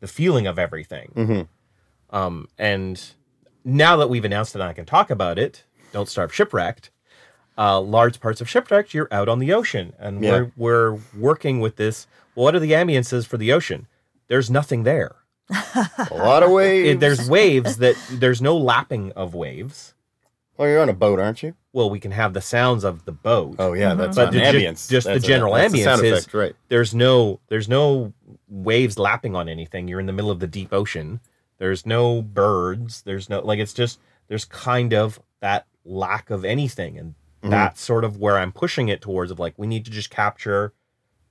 the feeling of everything. Um, and now that we've announced it and I can talk about it, Don't Starve Shipwrecked, uh, large parts of Shipwrecked, you're out on the ocean. And Yeah. we're, we're working with this. What are the ambiances for the ocean? There's nothing there. A lot of waves. It- there's waves that there's no lapping of waves. Well, you're on a boat, aren't you? well, we can have the sounds of the boat. Oh yeah, that's but the, ambience. just the That's a- general the ambience sound is effect, right? there's no there's no waves lapping on anything. You're in the middle of the deep ocean. There's no birds. There's no like it's just there's kind of that lack of anything, and Mm-hmm. that's sort of where I'm pushing it towards. Of like we need to just capture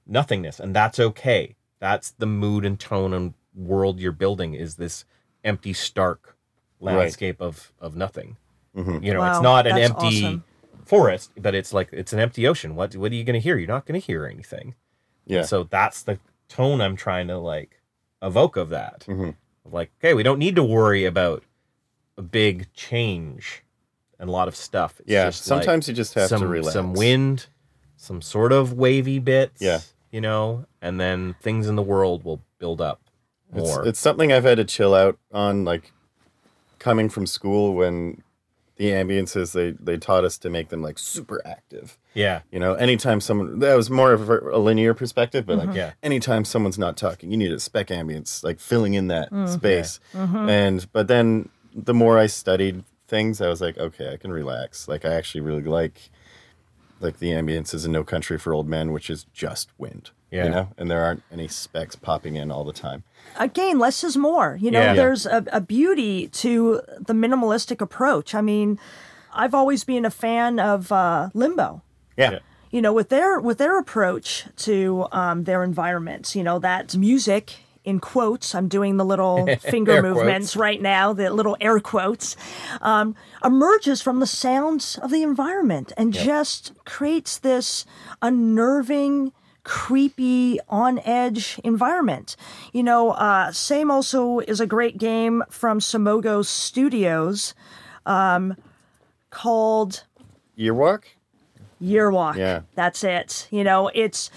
nothingness, and that's okay. That's the mood and tone and world you're building is this empty, stark landscape of of nothing. Mm-hmm. You know, Wow, it's not an empty awesome. forest, but it's like it's an empty ocean. What what are you going to hear? You're not going to hear anything. Yeah. So that's the tone I'm trying to like evoke of that. Mhm. Like, okay, we don't need to worry about a big change and a lot of stuff. It's yeah. just like Sometimes you just have some to relax. some wind, some sort of wavy bits. Yeah. You know, and then things in the world will build up It's, more. it's something I've had to chill out on, like coming from school when the ambiences they they taught us to make them like super active. yeah. You know, anytime someone that was more of a, a linear perspective, but like mm-hmm. Yeah. anytime someone's not talking, you need a spec ambience, like filling in that mm-hmm. space. Mm-hmm. And but then the more I studied things, I was like, okay, I can relax. Like I actually really like like the ambiences in No Country for Old Men, which is just wind. Yeah. You know, and there aren't any specs popping in all the time. again, less is more. You know, Yeah. there's a, a beauty to the minimalistic approach. I mean, I've always been a fan of uh, Limbo. Yeah. Yeah. You know, with their with their approach to um, their environments. You know, that music in quotes. I'm doing the little finger movements quotes. right now. The little air quotes um, emerges from the sounds of the environment and just creates this unnerving creepy on edge environment you know uh, same also is a great game from Simogo studios um, called Yearwalk? yearwalk Yeah. that's it you know it's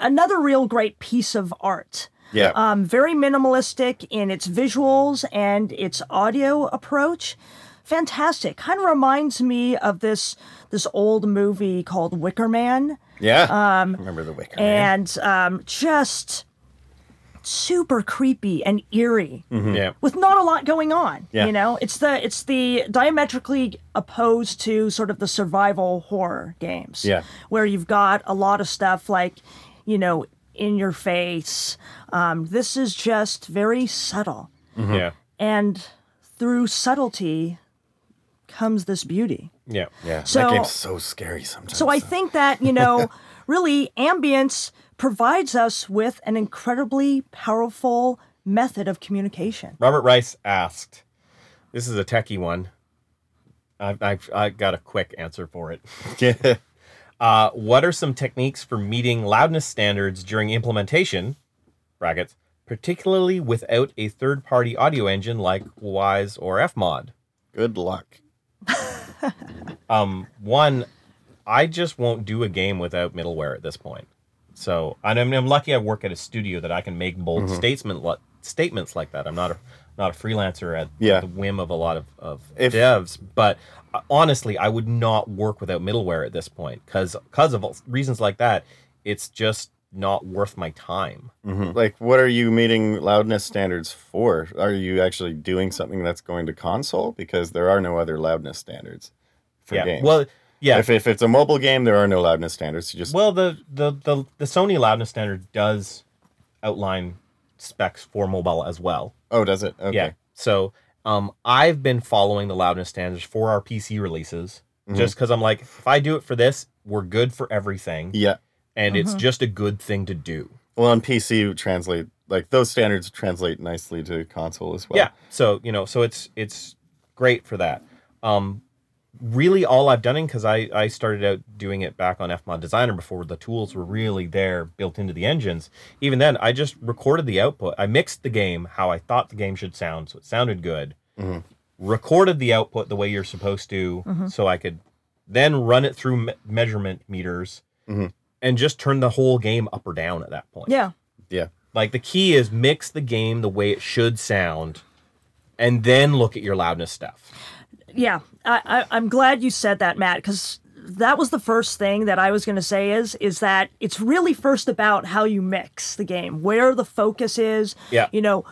another real great piece of art Yeah. um, very minimalistic in its visuals and its audio approach. Fantastic. Kind of reminds me of this this old movie called Wicker Man, yeah. Um, remember the Wicker Man? and um, just super creepy and eerie Yeah. with not a lot going on. Yeah. You know, it's the it's the diametrically opposed to sort of the survival horror games. Yeah. Where you've got a lot of stuff like, you know, in your face. Um, this is just very subtle. Yeah. And through subtlety comes this beauty. Yeah. Yeah. So- that game's so scary sometimes. So I though. think that, you know, really ambience provides us with an incredibly powerful method of communication. Robert Rice asked, "This is a techie one. I've, I've I got a quick answer for it. Uh, what are some techniques for meeting loudness standards during implementation? Brackets, particularly without a third-party audio engine like Wwise or Fmod. Good luck. Um, one, I just won't do a game without middleware at this point. So and I'm, I'm lucky I work at a studio that I can make bold Mm-hmm. statement statements like that. I'm not a not a freelancer at Yeah. the whim of a lot of, of If- devs, but uh, honestly, I would not work without middleware at this point because because of reasons like that. It's just not worth my time. Mhm. Like, what are you meeting loudness standards for? Are you actually doing something that's going to console? Because there are no other loudness standards for yeah. games. Well, yeah. if, if it's a mobile game, there are no loudness standards. You just Well, the, the the the Sony loudness standard does outline specs for mobile as well. Oh, does it? Okay. Yeah. So um, I've been following the loudness standards for our PC releases Mm-hmm. just because I'm like, if I do it for this, we're good for everything, Yeah. and Mm-hmm. it's just a good thing to do. Well, on PC, translate like those standards translate nicely to console as well. yeah. So you know, so it's it's great for that. Um, really, all I've done in because I I started out doing it back on Fmod Designer before the tools were really there built into the engines. Even then, I just recorded the output. I mixed the game how I thought the game should sound, so it sounded good. Mm-hmm. Recorded the output the way you're supposed to, mm-hmm. so I could then run it through me- measurement meters mm-hmm. and just turn the whole game up or down at that point. Yeah. Yeah. Like the key is mix the game the way it should sound, and then look at your loudness stuff. Yeah, I, I, I'm glad you said that, Matt, because that was the first thing that I was going to say is is that it's really first about how you mix the game, where the focus is. Yeah. You know,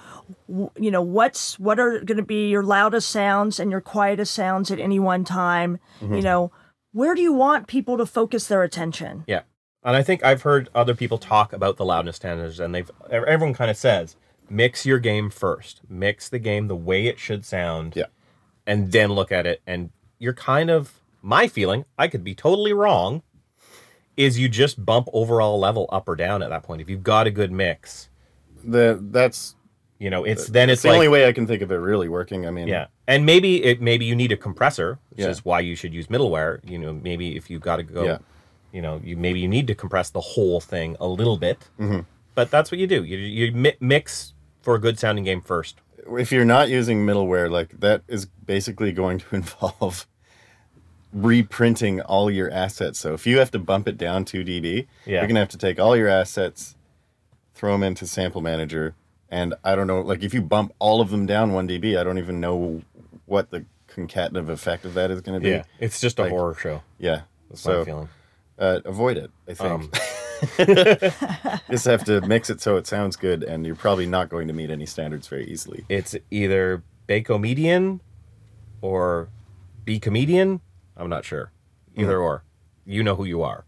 w- you know what's what are going to be your loudest sounds and your quietest sounds at any one time. Mm-hmm. You know, where do you want people to focus their attention? Yeah. And I think I've heard other people talk about the loudness standards, and they've everyone kind of says mix your game first, mix the game the way it should sound, Yeah. And then look at it. And you're kind of my feeling. I could be totally wrong. Is you just bump overall level up or down at that point if you've got a good mix. The that's You know, it's then it's it's the like only way I can think of it really working. I mean, Yeah, and maybe it maybe you need a compressor, which Yeah. is why you should use middleware. You know, maybe if you've got to go, Yeah. you know, you maybe you need to compress the whole thing a little bit. Mm-hmm. But that's what you do. You you mi- mix for a good sounding game first. If you're not using middleware, like that is basically going to involve reprinting all your assets. So if you have to bump it down 2 dB, Yeah. you're gonna have to take all your assets, throw them into Sample Manager, and I don't know, like if you bump all of them down 1 dB, I don't even know what the concatenative effect of that is going to be. Yeah, it's just a Like- horror show. Yeah. That's my so feeling. uh, avoid it. I think Um, just have to mix it so it sounds good, and you're probably not going to meet any standards very easily. it's either Bacomedian or B comedian. I'm not sure. Either or. You know who you are.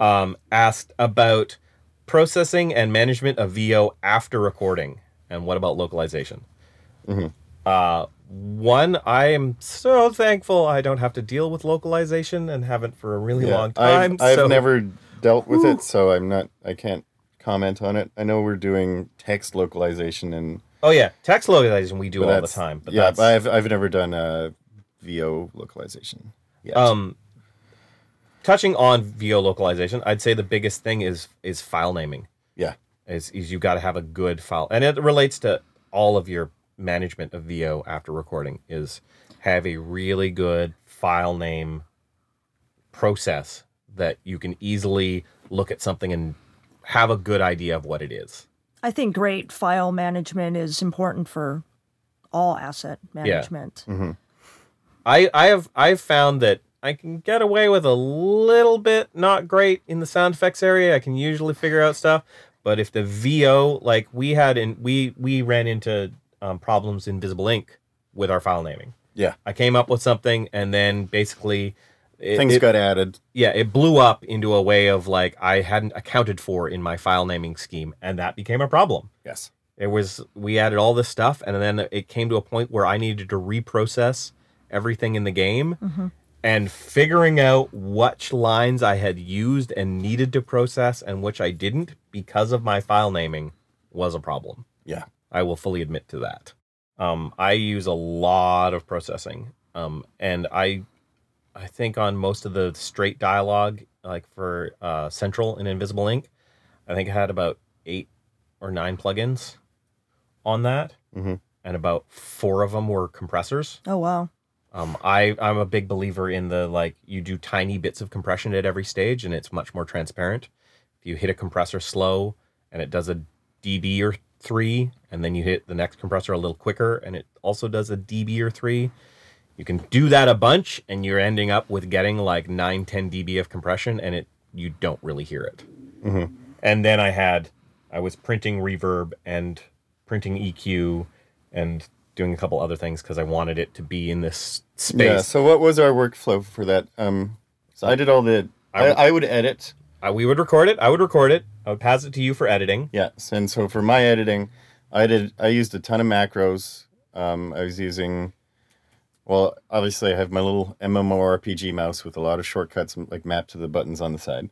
Um, asked about processing and management of VO after recording, and what about localization? Uh, one, I am so thankful I don't have to deal with localization and haven't for a really long time. I've, I've so- never dealt with it, so I'm not. I can't comment on it. I know we're doing text localization, and Oh yeah, text localization we do but all the time. But yeah, but I've I've never done uh, VO localization. Yet. Um, touching on VO localization, I'd say the biggest thing is is file naming. yeah, Is is you got to have a good file, and it relates to all of your management of VO after recording. Is have a really good file name process that you can easily look at something and have a good idea of what it is. I think great file management is important for all asset management. Yeah. I I have I've found that I can get away with a little bit not great in the sound effects area. I can usually figure out stuff, but if the VO like we had in we we ran into um, problems in Visible Ink with our file naming. yeah. I came up with something and then basically it, Things it- got added. yeah, it blew up into a way of like I hadn't accounted for in my file naming scheme, and that became a problem. Yes. It was we added all this stuff, and then it came to a point where I needed to reprocess everything in the game, and figuring out which lines I had used and needed to process and which I didn't because of my file naming was a problem. Yeah. I will fully admit to that. Um, I use a lot of processing, um, and I, I think on most of the straight dialogue, like for uh, Central and Invisible Inc, I think I had about eight or nine plugins on that, Mhm. and about four of them were compressors. Oh wow. Um, I I'm a big believer in the like you do tiny bits of compression at every stage, and it's much more transparent. If you hit a compressor slow and it does a dB or three, and then you hit the next compressor a little quicker and it also does a dB or three, you can do that a bunch, and you're ending up with getting like 9, 10 dB of compression, and it you don't really hear it. And then I had I was printing reverb and printing EQ and doing a couple other things because I wanted it to be in this space. Yeah. So what was our workflow for that? Um, so I did all the. I, I would edit. Uh, we would record it. I would record it. I would pass it to you for editing. Yes, and so for my editing, I did. I used a ton of macros. Um, I was using. Well, obviously, I have my little MMORPG mouse with a lot of shortcuts, like mapped to the buttons on the side,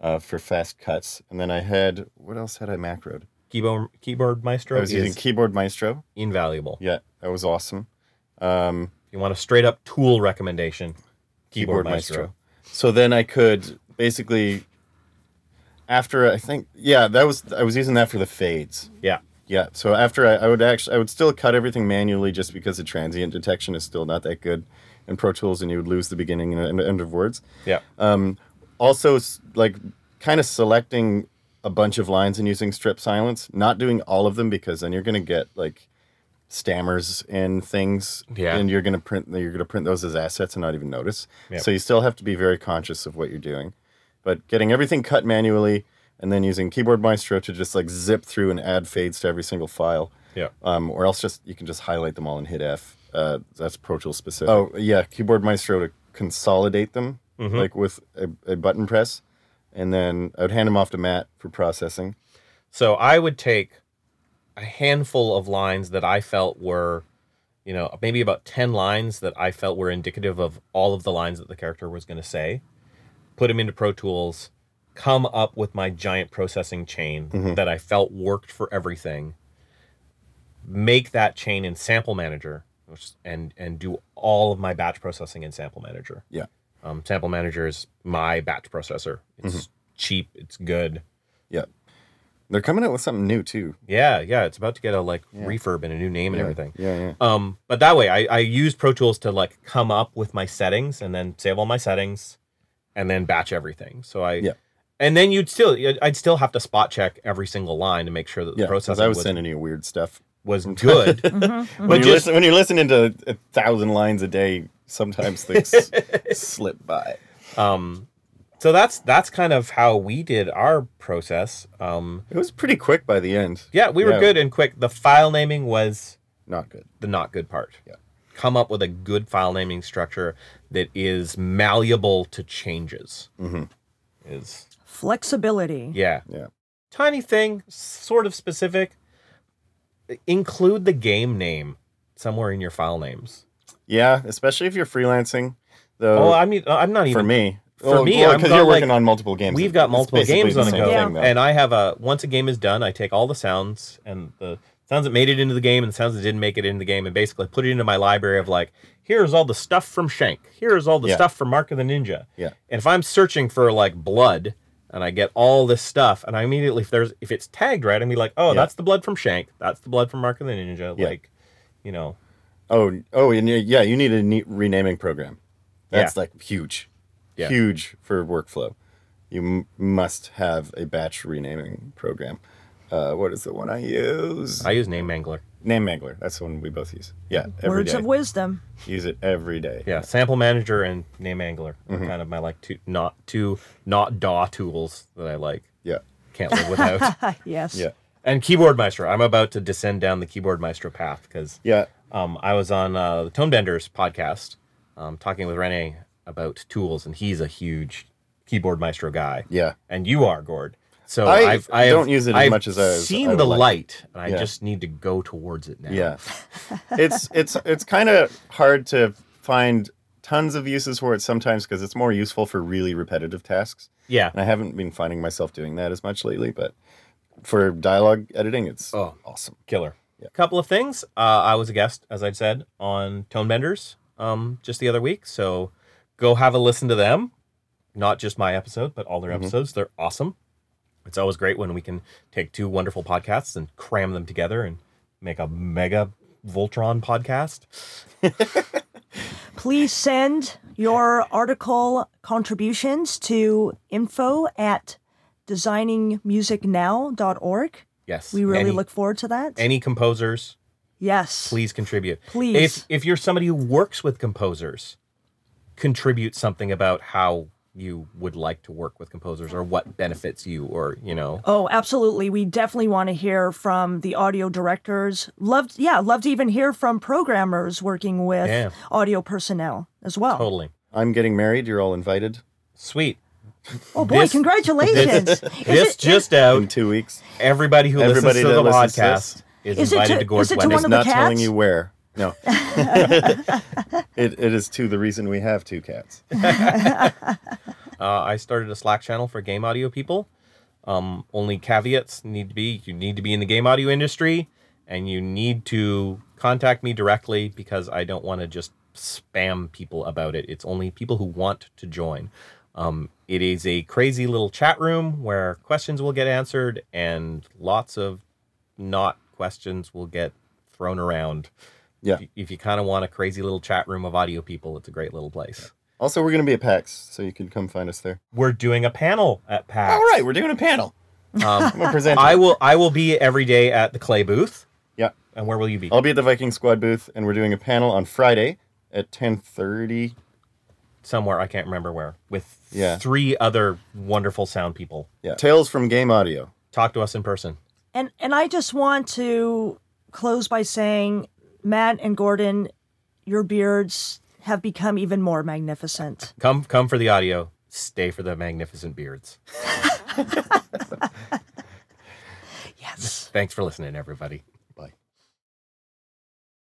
uh, for fast cuts. And then I had what else had I macroed? Keyboard Keyboard Maestro I was using Keyboard Maestro. invaluable. Yeah, that was awesome. Um, If you want a straight up tool recommendation, Keyboard, Maestro. So then I could basically, after I think, yeah, that was I was using that for the fades. Yeah. Yeah. So after I, I would actually, I would still cut everything manually just because the transient detection is still not that good in Pro Tools, and you would lose the beginning and end of words. Yeah. Um, Also, like kind of selecting a bunch of lines and using strip silence, not doing all of them because then you're going to get like stammers and things, Yeah. and you're going to print you're going to print those as assets and not even notice. Yep. So you still have to be very conscious of what you're doing, but getting everything cut manually and then using Keyboard Maestro to just like zip through and add fades to every single file. Yeah. Um, or else just you can just highlight them all and hit F. Uh, that's Pro Tools specific. Oh yeah, Keyboard Maestro to consolidate them like with a, a button press, and then I would hand them off to Matt for processing. So I would take a handful of lines that I felt were, you know, maybe about 10 lines that I felt were indicative of all of the lines that the character was going to say, put them into Pro Tools, come up with my giant processing chain that I felt worked for everything, make that chain in Sample Manager, which, and and do all of my batch processing in Sample Manager. Yeah. Um, Sample Manager is my batch processor. It's cheap, it's good. Yeah. They're coming out with something new too. Yeah, yeah, it's about to get a like refurb and a new name and everything. Yeah, yeah. Um, but that way, I I used Pro Tools to like come up with my settings and then save all my settings, and then batch everything. So I Yeah. And then you'd still I'd still have to spot check every single line to make sure that the process. Yeah, because processing I was was, sending you weird stuff. was good. When, but you're just listen, when you're listening to a thousand lines a day, sometimes things slip by. um, so that's that's kind of how we did our process. Um, It was pretty quick by the end. yeah, we were Yeah. good and quick. The file naming was Not good. the not good part. Yeah. Come up with a good file naming structure that is malleable to changes. Mm-hmm. Is Flexibility. yeah. Yeah. Tiny thing, sort of specific. Include the game name somewhere in your file names. Yeah, especially if you're freelancing. Though Oh, I mean, I'm not even for me, For me, because got, you're working like- on multiple games. We've got multiple games on the go, thing, and I have a once a game is done, I take all the sounds and the sounds that made it into the game and the sounds that didn't make it into the game, and basically put it into my library of like, here's all the stuff from Shank, here's all the Yeah. stuff from Mark of the Ninja. Yeah. And if I'm searching for like blood, and I get all this stuff, and I immediately if there's if it's tagged right, I'm be like, oh, Yeah. that's the blood from Shank, that's the blood from Mark of the Ninja, Yeah. like, you know, Oh, oh, and yeah, you need a neat renaming program. That's Yeah. like huge, Yeah. huge for workflow. You m- must have a batch renaming program. Uh, what is the one I use? I use Name Mangler. Name Mangler. That's the one we both use. Yeah, every Words day. of wisdom. Use it every day. Yeah, Sample Manager and Name Mangler are Mm-hmm. kind of my like two not two not DAW tools that I like. Yeah, Can't live without. yes. yeah, and Keyboard Maestro. I'm about to descend down the Keyboard Maestro path because yeah. um, I was on uh, the Tone Benders podcast um, talking with Rene about tools, and he's a huge Keyboard Maestro guy. Yeah. and you are Gord. So I I've, I don't use it as I've much as I've seen the like. light, and I Yeah. just need to go towards it now. Yeah. it's it's it's kind of hard to find tons of uses for it sometimes because it's more useful for really repetitive tasks. yeah. And I haven't been finding myself doing that as much lately, but for dialogue editing, it's Oh. awesome. killer. A couple of things. Uh, I was a guest, as I said, on Tone Benders um, just the other week. So go have a listen to them. Not just my episode, but all their episodes. They're awesome. It's always great when we can take two wonderful podcasts and cram them together and make a mega Voltron podcast. Please send your article contributions to info at designingmusicnow.org. Yes. We really any, look forward to that. any composers, yes. please contribute. Please. If if you're somebody who works with composers, contribute something about how you would like to work with composers or what benefits you or, you know. Oh, absolutely. We definitely want to hear from the audio directors. Love, yeah, love to even hear from programmers working with Yeah. audio personnel as well. Totally. I'm getting married. You're all invited Sweet. Oh boy, This- congratulations! This just out. in two weeks. Everybody who Everybody listens to the listens to podcast is, Is it invited to- to, Gord's is it to wedding. one It's of the not telling you where. No. it, it is to the reason we have two cats. Uh, I started a Slack channel for game audio people. Um, only caveats need to be you need to be in the game audio industry and you need to contact me directly because I don't want to just spam people about it. It's only people who want to join. Um, it is a crazy little chat room where questions will get answered and lots of not questions will get thrown around. Yeah. If you kind of want a crazy little chat room of audio people, it's a great little place. Also, we're going to be at PAX, so you can come find us there. We're doing a panel at PAX. All right, we're doing a panel. Um, I'm going to present. I will I will be every day at the Klei booth. Yeah. And where will you be? I'll be at the Viking Squad booth, and we're doing a panel on Friday at 10:30. Somewhere I can't remember where. With Yeah. three other wonderful sound people. Yeah. Tales from Game Audio. Talk to us in person. and and I just want to close by saying, Matt and Gordon, your beards have become even more magnificent. Come come for the audio, stay for the magnificent beards. Yes. Thanks for listening, everybody.